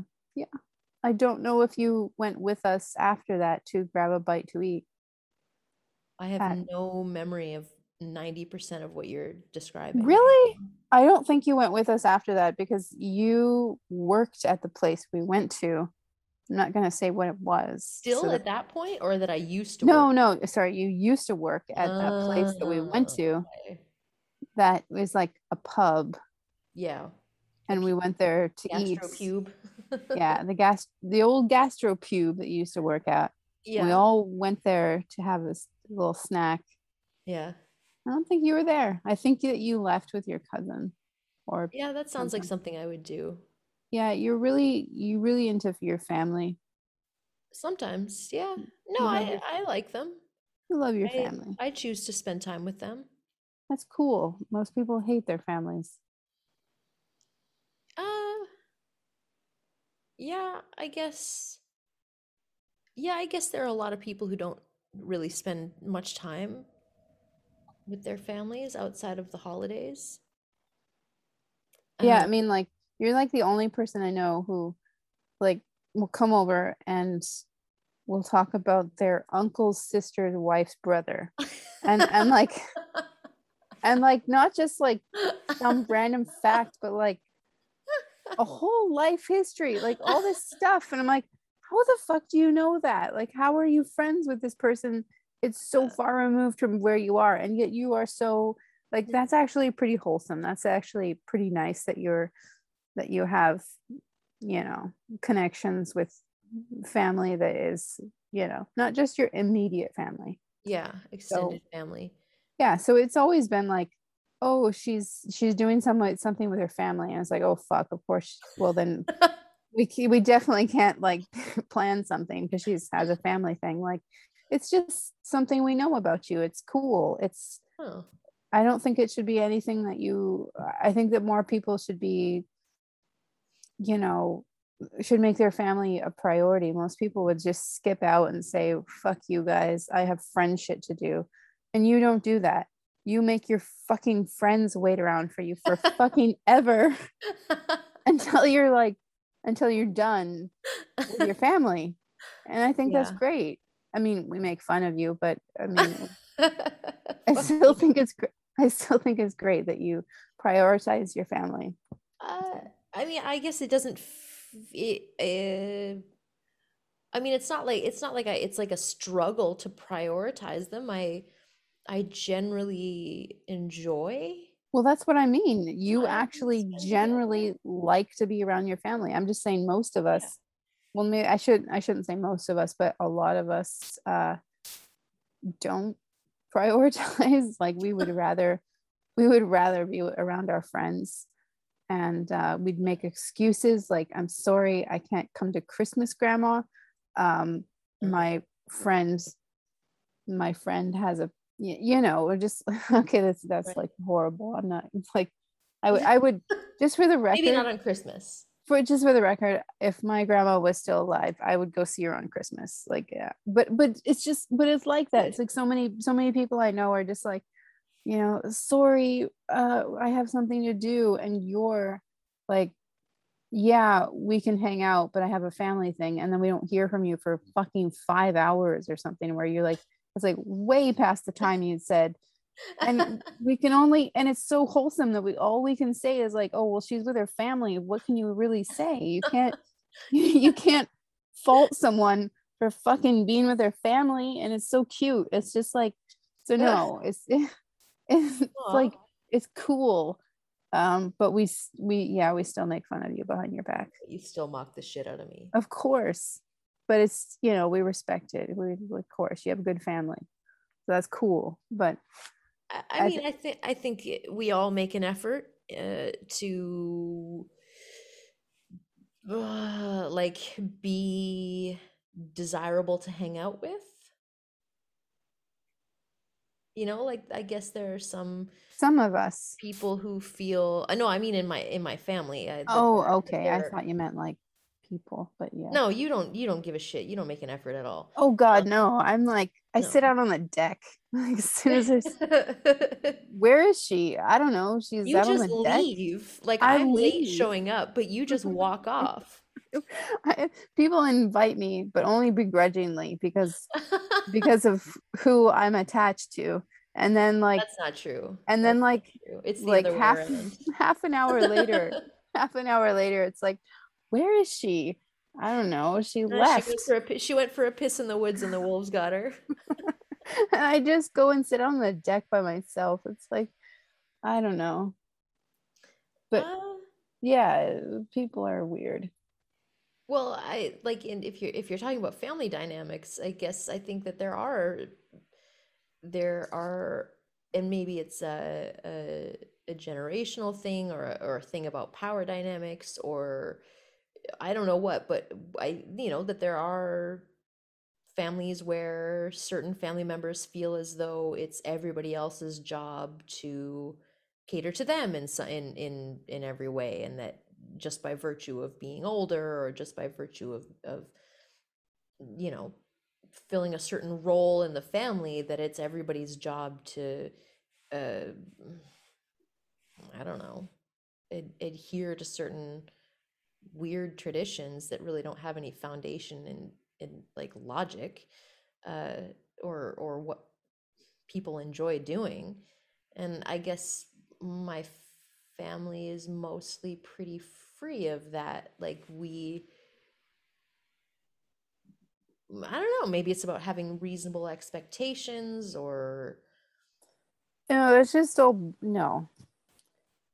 I don't know if you went with us after that to grab a bite to eat. I have At- no memory of 90% of what you're describing. Really? I don't think you went with us after that because you worked at the place we went to. I'm not going to say what it was. Still so at that point, or that I used to no, work? no, sorry. You used to work at that place that we went Oh, to okay. that was like a pub Yeah. and we went there to eat. Gastropube. Yeah, the gas the old gastropube that you used to work at. yeah. We all went there to have this little snack. yeah. I don't think you were there. I think that you left with your cousin. Or Yeah, that sounds like Something. something I would do. yeah, you're really you really into your family. Sometimes, yeah. No, I your- I like them. You love your I, family. I choose to spend time with them. That's cool. Most people hate their families. Uh yeah, I guess yeah, I guess there are a lot of people who don't really spend much time with their families outside of the holidays. Yeah, I Um, mean like you're like the only person I know who like will come over and we'll talk about their uncle's sister's wife's brother. And and like and like not just like some random fact, but like a whole life history, like all this stuff. And I'm like, how the fuck do you know that? Like, how are you friends with this person? It's so far removed from where you are, and yet you are so like that's actually pretty wholesome. That's actually pretty nice that you're that you have, you know, connections with family that is, you know, not just your immediate family yeah, extended family. yeah so it's always been like oh she's she's doing some something with her family. And it's like oh fuck of course well then we we definitely can't like plan something because she's has a family thing. Like it's just something we know about you. It's cool. It's Oh, i don't think it should be anything that you i think that more people should be you know should make their family a priority. Most people would just skip out and say fuck you guys. I have friend shit to do. And you don't do that you make your fucking friends wait around for you for fucking ever until you're like until you're done with your family and i think that's great i mean we make fun of you but i mean i still think it's gr- i still think it's great that you prioritize your family Uh, I mean, I guess it doesn't. F- it, uh, I mean, it's not like it's not like I. It's like a struggle to prioritize them. I, I generally enjoy. well that's what i mean you Time actually generally like to be around your family i'm just saying most of us well maybe i should i shouldn't say most of us but a lot of us uh don't prioritize like we would rather we would rather be around our friends and uh, we'd make excuses like i'm sorry i can't come to christmas grandma um Mhm. my friend my friend has a y- you know we're just okay that's that's Right. like horrible i'm not it's like i would i would just for the record Maybe not on Christmas. for just for the record, if my grandma was still alive, I would go see her on Christmas. Like, yeah, but but it's just, but it's like that. It's like so many so many people I know are just like, you know, sorry, uh, I have something to do, and you're like, yeah, we can hang out, but I have a family thing, and then we don't hear from you for fucking five hours or something, where you're like, it's like way past the time you said. And we can only and it's so wholesome that we all we can say is like oh well she's with her family. What can you really say? You can't you can't fault someone for fucking being with their family. And it's so cute. It's just like so no it's it's Aw. like it's cool. Um but we we yeah we still make fun of you behind your back. You still mock the shit out of me. of course but it's you know we respect it we of course you have a good family so that's cool but I, I mean, I think I think we all make an effort uh, to uh, like be desirable to hang out with. You know, like I guess there are some some of us people who feel. I know. I mean, in my in my family. I, Oh, okay. I thought you meant like people, but yeah. No, you don't. You don't give a shit. You don't make an effort at all. Oh God, no. I'm like, I sit out on the deck. Like as soon as there's, where is she? I don't know. She's you out on just the deck. leave. Like I I'm late showing up, but you just walk off. I, people invite me, but only begrudgingly because because of who I'm attached to. And then like That's not true. and then That's like it's the like half half an hour later, half an hour later, it's like, where is she? I don't know. She No, left. She went, for a, she went for a piss in the woods and the wolves got her. and I just go and sit on the deck by myself. It's like, I don't know. But Uh, yeah, people are weird. well, I like in, if you're if you're talking about family dynamics, I guess I think that there are there are and maybe it's a a, a generational thing or a, or a thing about power dynamics or I don't know what, but I you know that there are families where certain family members feel as though it's everybody else's job to cater to them in in in in every way and that just by virtue of being older or just by virtue of of you know filling a certain role in the family that it's everybody's job to uh I don't know ad- adhere to certain weird traditions that really don't have any foundation in in like logic uh or or what people enjoy doing and i guess my family is mostly pretty free of that like we I don't know, maybe it's about having reasonable expectations or No, it's just all no.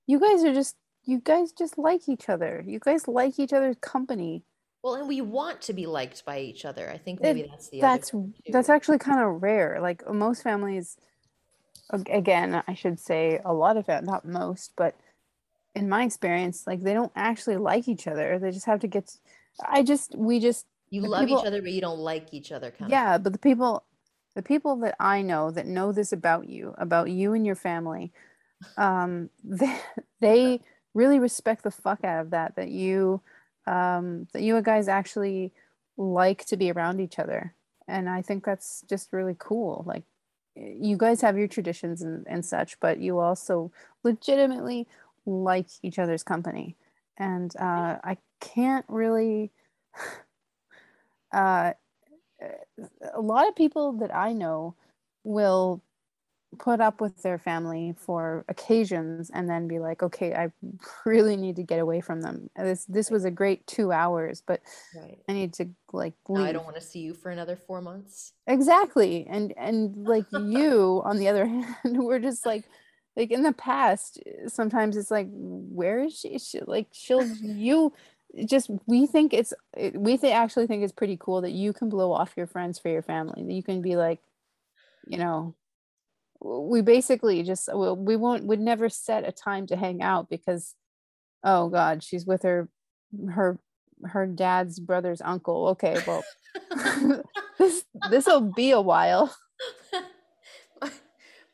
You guys are just you guys just like each other. You guys like each other's company. well, and we want to be liked by each other. I think It- maybe that's the other That's that's actually kind of rare. Like most families again, I should say a lot of it, not most, but in my experience, like they don't actually like each other. They just have to get I just we just You love people- each other, but you don't like each other kind of yeah but the people the people that i know that know this about you about you and your family um they, they really respect the fuck out of that that you um that you guys actually like to be around each other. And i think that's just really cool. Like you guys have your traditions and, and such but you also legitimately like each other's company. And uh i can't really uh a lot of people that I know will put up with their family for occasions and then be like, okay, I really need to get away from them. This this was a great two hours, but right. I need to like leave. I don't want to see you for another four months. Exactly. And and like you on the other hand, we're just like like in the past, sometimes it's like, where is she? she like she'll you just we think it's we th- actually think it's pretty cool that you can blow off your friends for your family. That you can be like, you know, we basically just well, we won't would never set a time to hang out because oh god, she's with her her her dad's brother's uncle. Okay, well this this will be a while. my,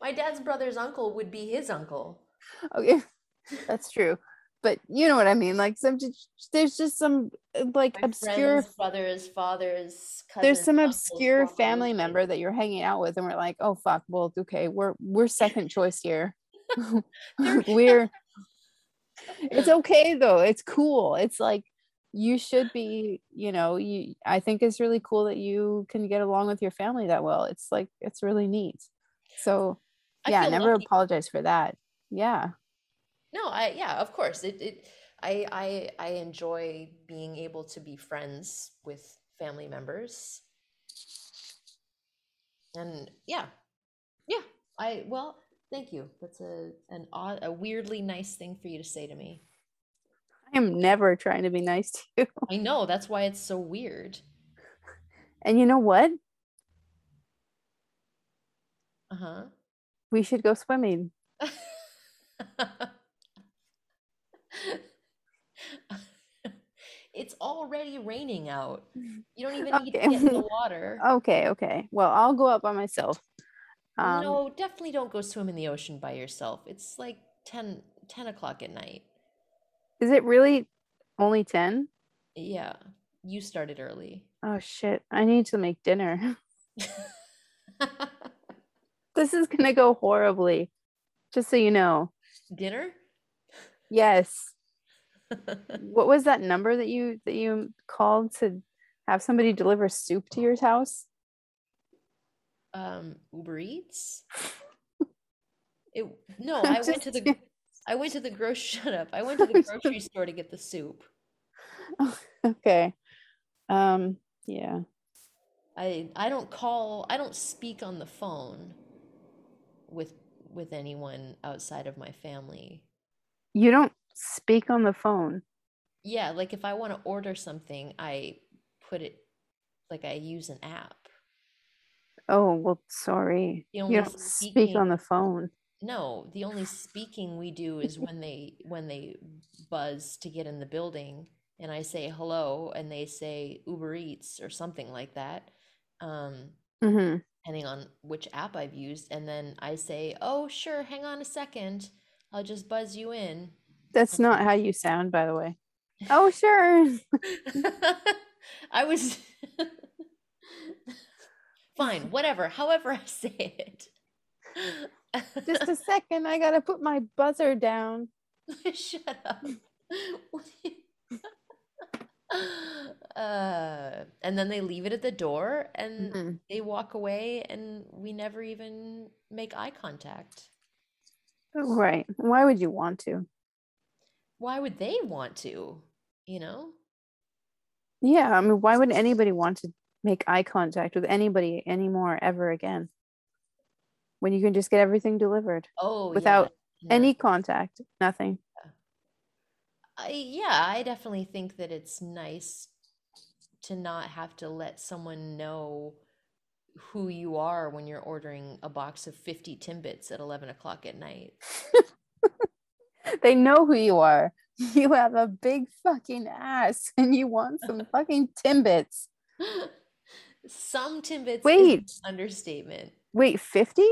my dad's brother's uncle would be his uncle. Oh, okay, that's true. But you know what I mean. Like some, there's just some like My obscure. friends, brothers, fathers, There's some uncles, obscure family like- member that you're hanging out with, and we're like, oh fuck. Well, okay, we're we're second choice here. We're. It's okay though. It's cool. It's like you should be. You know, you. I think it's really cool that you can get along with your family that well. It's like it's really neat. So I yeah, never lucky. apologize for that. Yeah. No, I yeah, of course. It it I I I enjoy being able to be friends with family members. And yeah. Yeah. I well, thank you. That's a an odd a weirdly nice thing for you to say to me. I am never trying to be nice to you. I know, that's why it's so weird. And you know what? Uh-huh. We should go swimming. It's already raining out. You don't even need to get in the water. Okay, okay. Well, I'll go out by myself. Um, no, definitely don't go swim in the ocean by yourself. It's like 10, 10 o'clock at night. Is it really only 10? Yeah, you started early. Oh shit. I need to make dinner. This is going to go horribly. Just so you know. Dinner? Yes. What was that number that you that you called to have somebody deliver soup to your house? um, Uber Eats. It no, I went to the I went to the grocery shut up. I went to the grocery store to get the soup. okay. Um, yeah. I I don't call I don't speak on the phone with with anyone outside of my family. You don't speak on the phone. Yeah, like if I want to order something, I put it like I use an app. Oh, well, sorry. You don't speak on the phone. No, the only speaking we do is when they when they buzz to get in the building and I say hello and they say Uber Eats or something like that. Um hmm depending on which app I've used and then I say, "Oh, sure, hang on a second. I'll just buzz you in." That's not how you sound, by the way. Oh, sure. I was fine, whatever, however I say it. Just a second. I got to put my buzzer down. Shut up. What do you- uh, and then they leave it at the door and Mhm. they walk away and we never even make eye contact. Right. Why would you want to? Why would they want to? You know? Yeah. I mean, why would anybody want to make eye contact with anybody anymore ever again? When you can just get everything delivered Oh, yeah. without yeah. any contact, nothing. I, yeah, I definitely think that it's nice to not have to let someone know who you are when you're ordering a box of 50 Timbits at 11 o'clock at night. They know who you are. You have a big fucking ass and you want some fucking Timbits. Some Timbits is Wait. understatement. Wait, 50?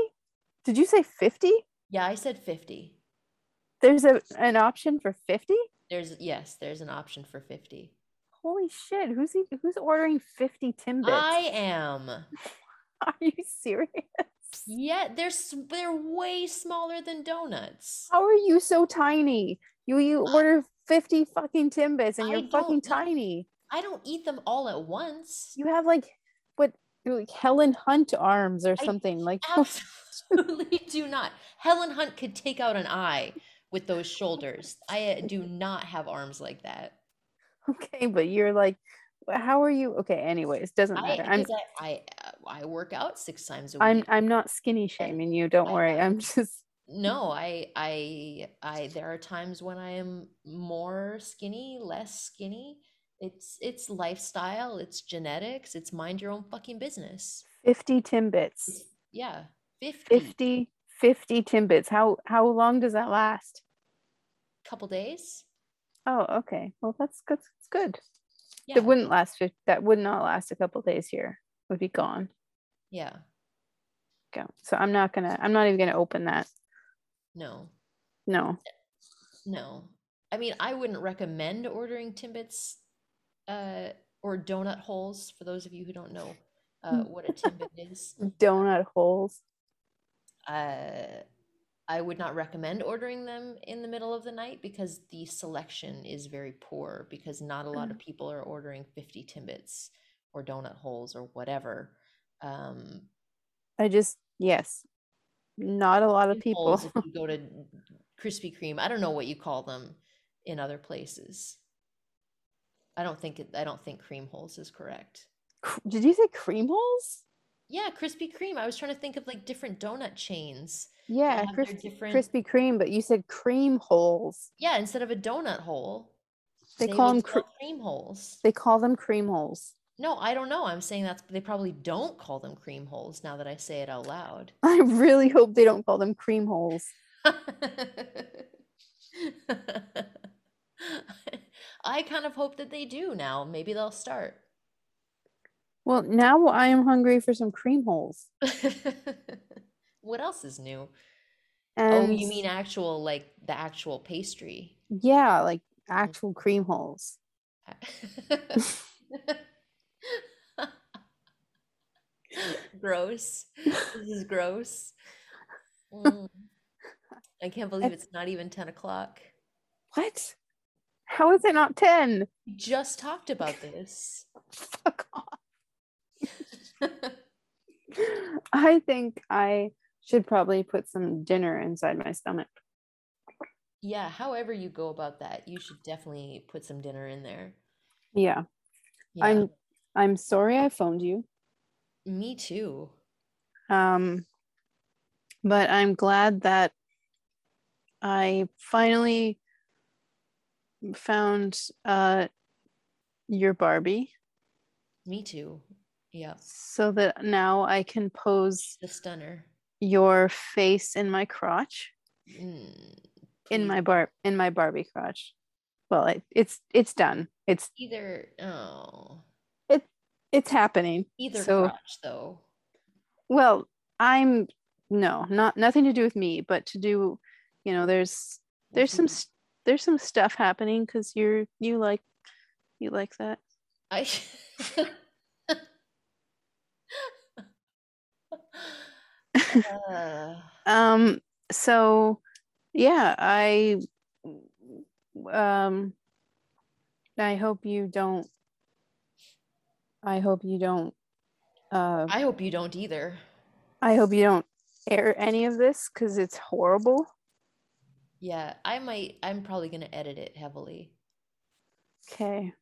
Did you say 50? Yeah, I said 50. There's a an option for 50? There's yes, there's an option for 50. Holy shit. Who's he, who's ordering 50 Timbits? I am. Are you serious? Yeah, they're they're way smaller than donuts. How are you so tiny? You you order 50 fucking Timbits and you're fucking tiny. I don't eat them all at once. You have like what like Helen Hunt arms or I something. Like Absolutely do not. Helen Hunt could take out an eye with those shoulders. I uh, do not have arms like that. okay, but you're like how are you? Okay, anyways, doesn't matter. I'm I I, I work out six times a week. I'm I'm not skinny shaming you. Don't I worry. I'm just No, I I I there are times when I am more skinny, less skinny. It's it's lifestyle, it's genetics, it's mind your own fucking business. 50 Timbits. Yeah, 50 50 50 Timbits. How how long does that last? couple days. Oh, okay. Well, that's good. That's good. Yeah. It wouldn't last. That would not last a couple days here. Would be gone. Yeah. Go. So I'm not gonna. I'm not even gonna open that. No. No. No. I mean, I wouldn't recommend ordering Timbits uh, or donut holes for those of you who don't know uh, what a Timbit is. Donut holes. Uh, I would not recommend ordering them in the middle of the night because the selection is very poor because not a lot of people are ordering 50 Timbits or donut holes or whatever. Um, I just yes. Not a lot of people. if you go to Krispy Kreme. I don't know what you call them in other places. I don't think it, I don't think cream holes is correct. Did you say cream holes? Yeah, Krispy Kreme. I was trying to think of like different donut chains. Yeah, Kris- different- Krispy Kreme, but you said cream holes. Yeah, instead of a donut hole, They call them cr- cream holes. they call them cream holes. No, I don't know. I'm saying that's they probably don't call them cream holes now that I say it out loud. I really hope they don't call them cream holes. I kind of hope that they do now. Maybe they'll start. Well, now I am hungry for some cream holes. what else is new? Oh, and oh, you mean actual like the actual pastry? yeah, like mm-hmm. actual cream holes. gross. This is gross. Mm. I can't believe it's not even 10 o'clock. What? How is it not 10? We just talked about this. Fuck off. I think I should probably put some dinner inside my stomach. yeah, however you go about that, you should definitely put some dinner in there. Yeah. Yeah. I'm I'm sorry I phoned you. Me too. Um but I'm glad that I finally found uh your Barbie Me too. Yeah. so that now I can pose The stunner. your face in my crotch Mm, in my bar in my Barbie crotch. Well, it, it's it's done. It's either oh it's happening. either So- crotch though. Well, I'm no, not nothing to do with me, but to do, you know, there's there's some Mhm. s- there's some stuff happening because you're you like you like that. I uh, Um. So, yeah, I um. I hope you don't. I hope you don't. Uh, I hope you don't either. I hope you don't air any of this because it's horrible. Yeah, I might. I'm probably gonna edit it heavily. Okay.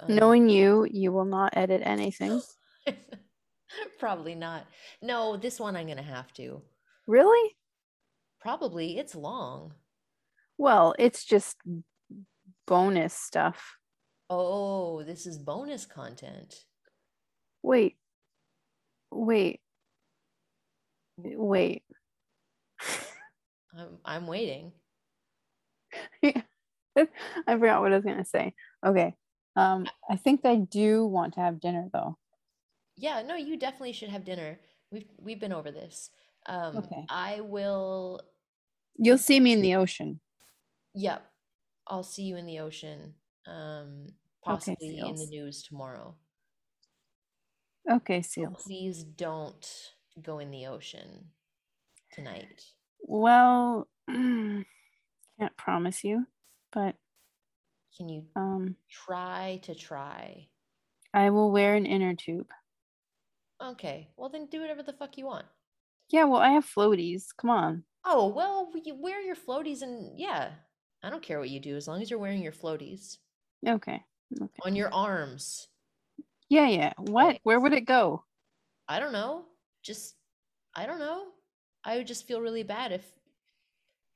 Um, Knowing you, you will not edit anything. probably not. No, this one I'm gonna have to. Really? Probably it's long. Well, it's just bonus stuff. Oh, this is bonus content. Wait. Wait. Wait. I'm I'm waiting. I forgot what I was going to say. Okay. Um I think I do want to have dinner though. Yeah, no, you definitely should have dinner. We've we've been over this. Um, Okay. I will. You'll see me in the ocean. Yep, I'll see you in the ocean. Um, possibly in the news tomorrow. Okay, seals. Please don't go in the ocean tonight. Well, can't promise you, but Can you um try to try? I will wear an inner tube. Okay, well then do whatever the fuck you want. Yeah, well, I have floaties. Come on. Oh, well, you wear your floaties and yeah, I don't care what you do as long as you're wearing your floaties Okay. Okay. on your arms. Yeah, yeah. What? Where would it go? I don't know. Just I don't know. I would just feel really bad if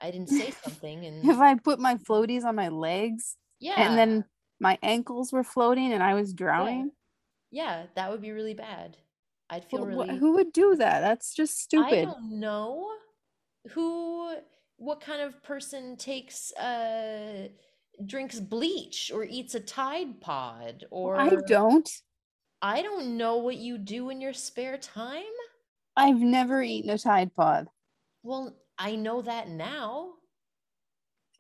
I didn't say something and If I put my floaties on my legs yeah, and then my ankles were floating and I was drowning? yeah, that would be really bad. I'd feel Wh- wh- really Who would do that? That's just stupid. I don't know who what kind of person takes uh drinks bleach or eats a Tide Pod oh, or I don't. I don't know what you do in your spare time. I've never eaten a Tide Pod. Well, I know that now.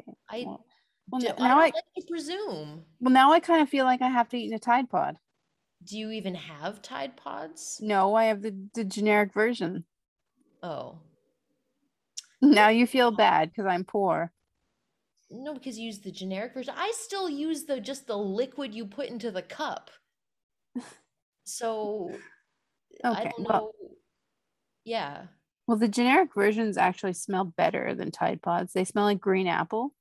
Okay, I well- Well, do, I now don't I like presume. well now I kind of feel like I have to eat a Tide Pod. Do you even have Tide Pods? No, I have the, the generic version. Oh, Now you feel uh, bad because I'm poor. No, because you use the generic version. I still use the just the liquid you put into the cup. So I Okay, don't well- Yeah. Well, the generic versions actually smell better than Tide Pods. They smell like green apple.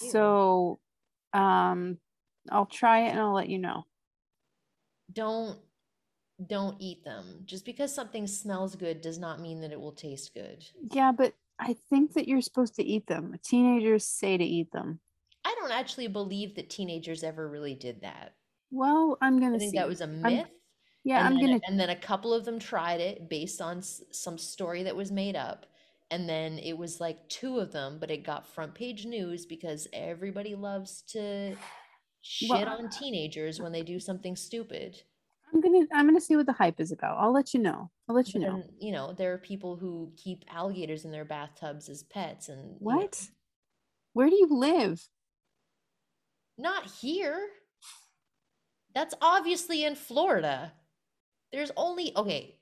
Ew. So, um, I'll try it and I'll let you know. Don't don't eat them. Just because something smells good does not mean that it will taste good. Yeah, but I think that you're supposed to eat them. Teenagers say to eat them. I don't actually believe that teenagers ever really did that. Well, I'm gonna I think see. that was a myth. yeah, and I'm then, gonna. and then a couple of them tried it based on s- some story that was made up and then it was like two of them but it got front page news because everybody loves to shit Well, on teenagers when they do something stupid I'm gonna. I'm gonna see what the hype is about. I'll let you know. I'll let you know. then you know there are people who keep alligators in their bathtubs as pets and you know, What? Where do you live? not here that's obviously in florida there's only okay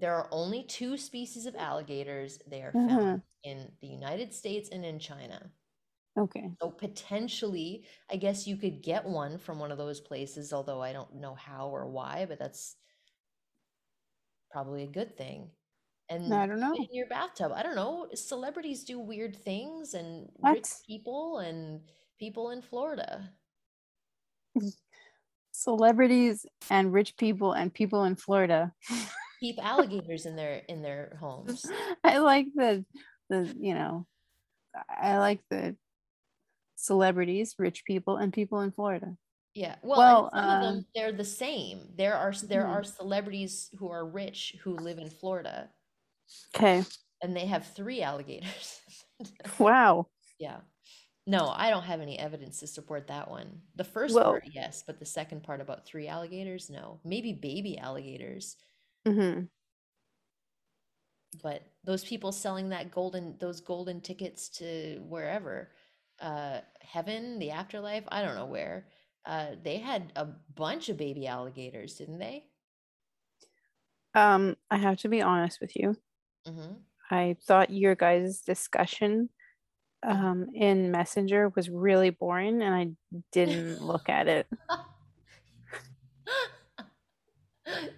there are only two species of alligators they are found Uh-huh. in the united states and in china Okay. So potentially, I guess you could get one from one of those places, although I don't know how or why, but that's probably a good thing. And I don't know. in your bathtub. I don't know. Celebrities do weird things and What? rich people and people in Florida. Celebrities and rich people and people in Florida. Keep alligators in their in their homes. I like the the you know I like the celebrities, rich people, and people in Florida. Yeah. Well, Well, some of them they're the same. There are there Hmm. are celebrities who are rich who live in Florida Okay. and they have three alligators. Wow. Yeah. No, I don't have any evidence to support that one. The first Well- part, yes, but the second part about three alligators, no. Maybe baby alligators, hmm but those people selling that golden those golden tickets to wherever, uh heaven, the afterlife, I don't know where. Uh they had a bunch of baby alligators, didn't they? Um, I have to be honest with you. Mm-hmm. I thought your guys' discussion um, in Messenger was really boring, and I didn't look at it.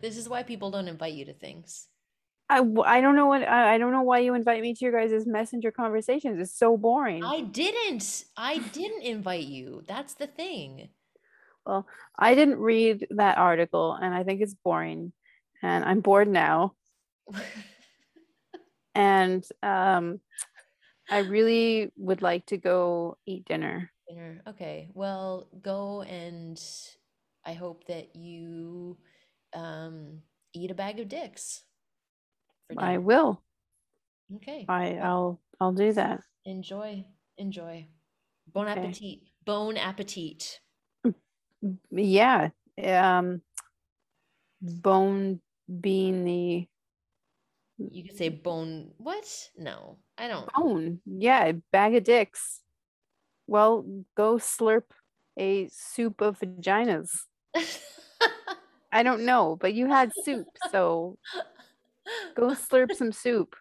this is why people don't invite you to things. I, I don't know what I, I don't know why you invite me to your guys' Messenger conversations. It's so boring. I didn't. I didn't invite you. That's the thing. Well, I didn't read that article, and I think it's boring, and I'm bored now. And um, I really would like to go eat dinner. Dinner. Okay. Well, go and I hope that you um eat a bag of dicks. For I will. Okay. I I'll I'll do that. Enjoy. Enjoy. Bon Okay. appetit. Bon appetit. Yeah. Um, bone being the You could say bone what? No. I don't. bone. Yeah, bag of dicks. Well, go slurp a soup of vaginas. I don't know, but you had soup, so go slurp some soup.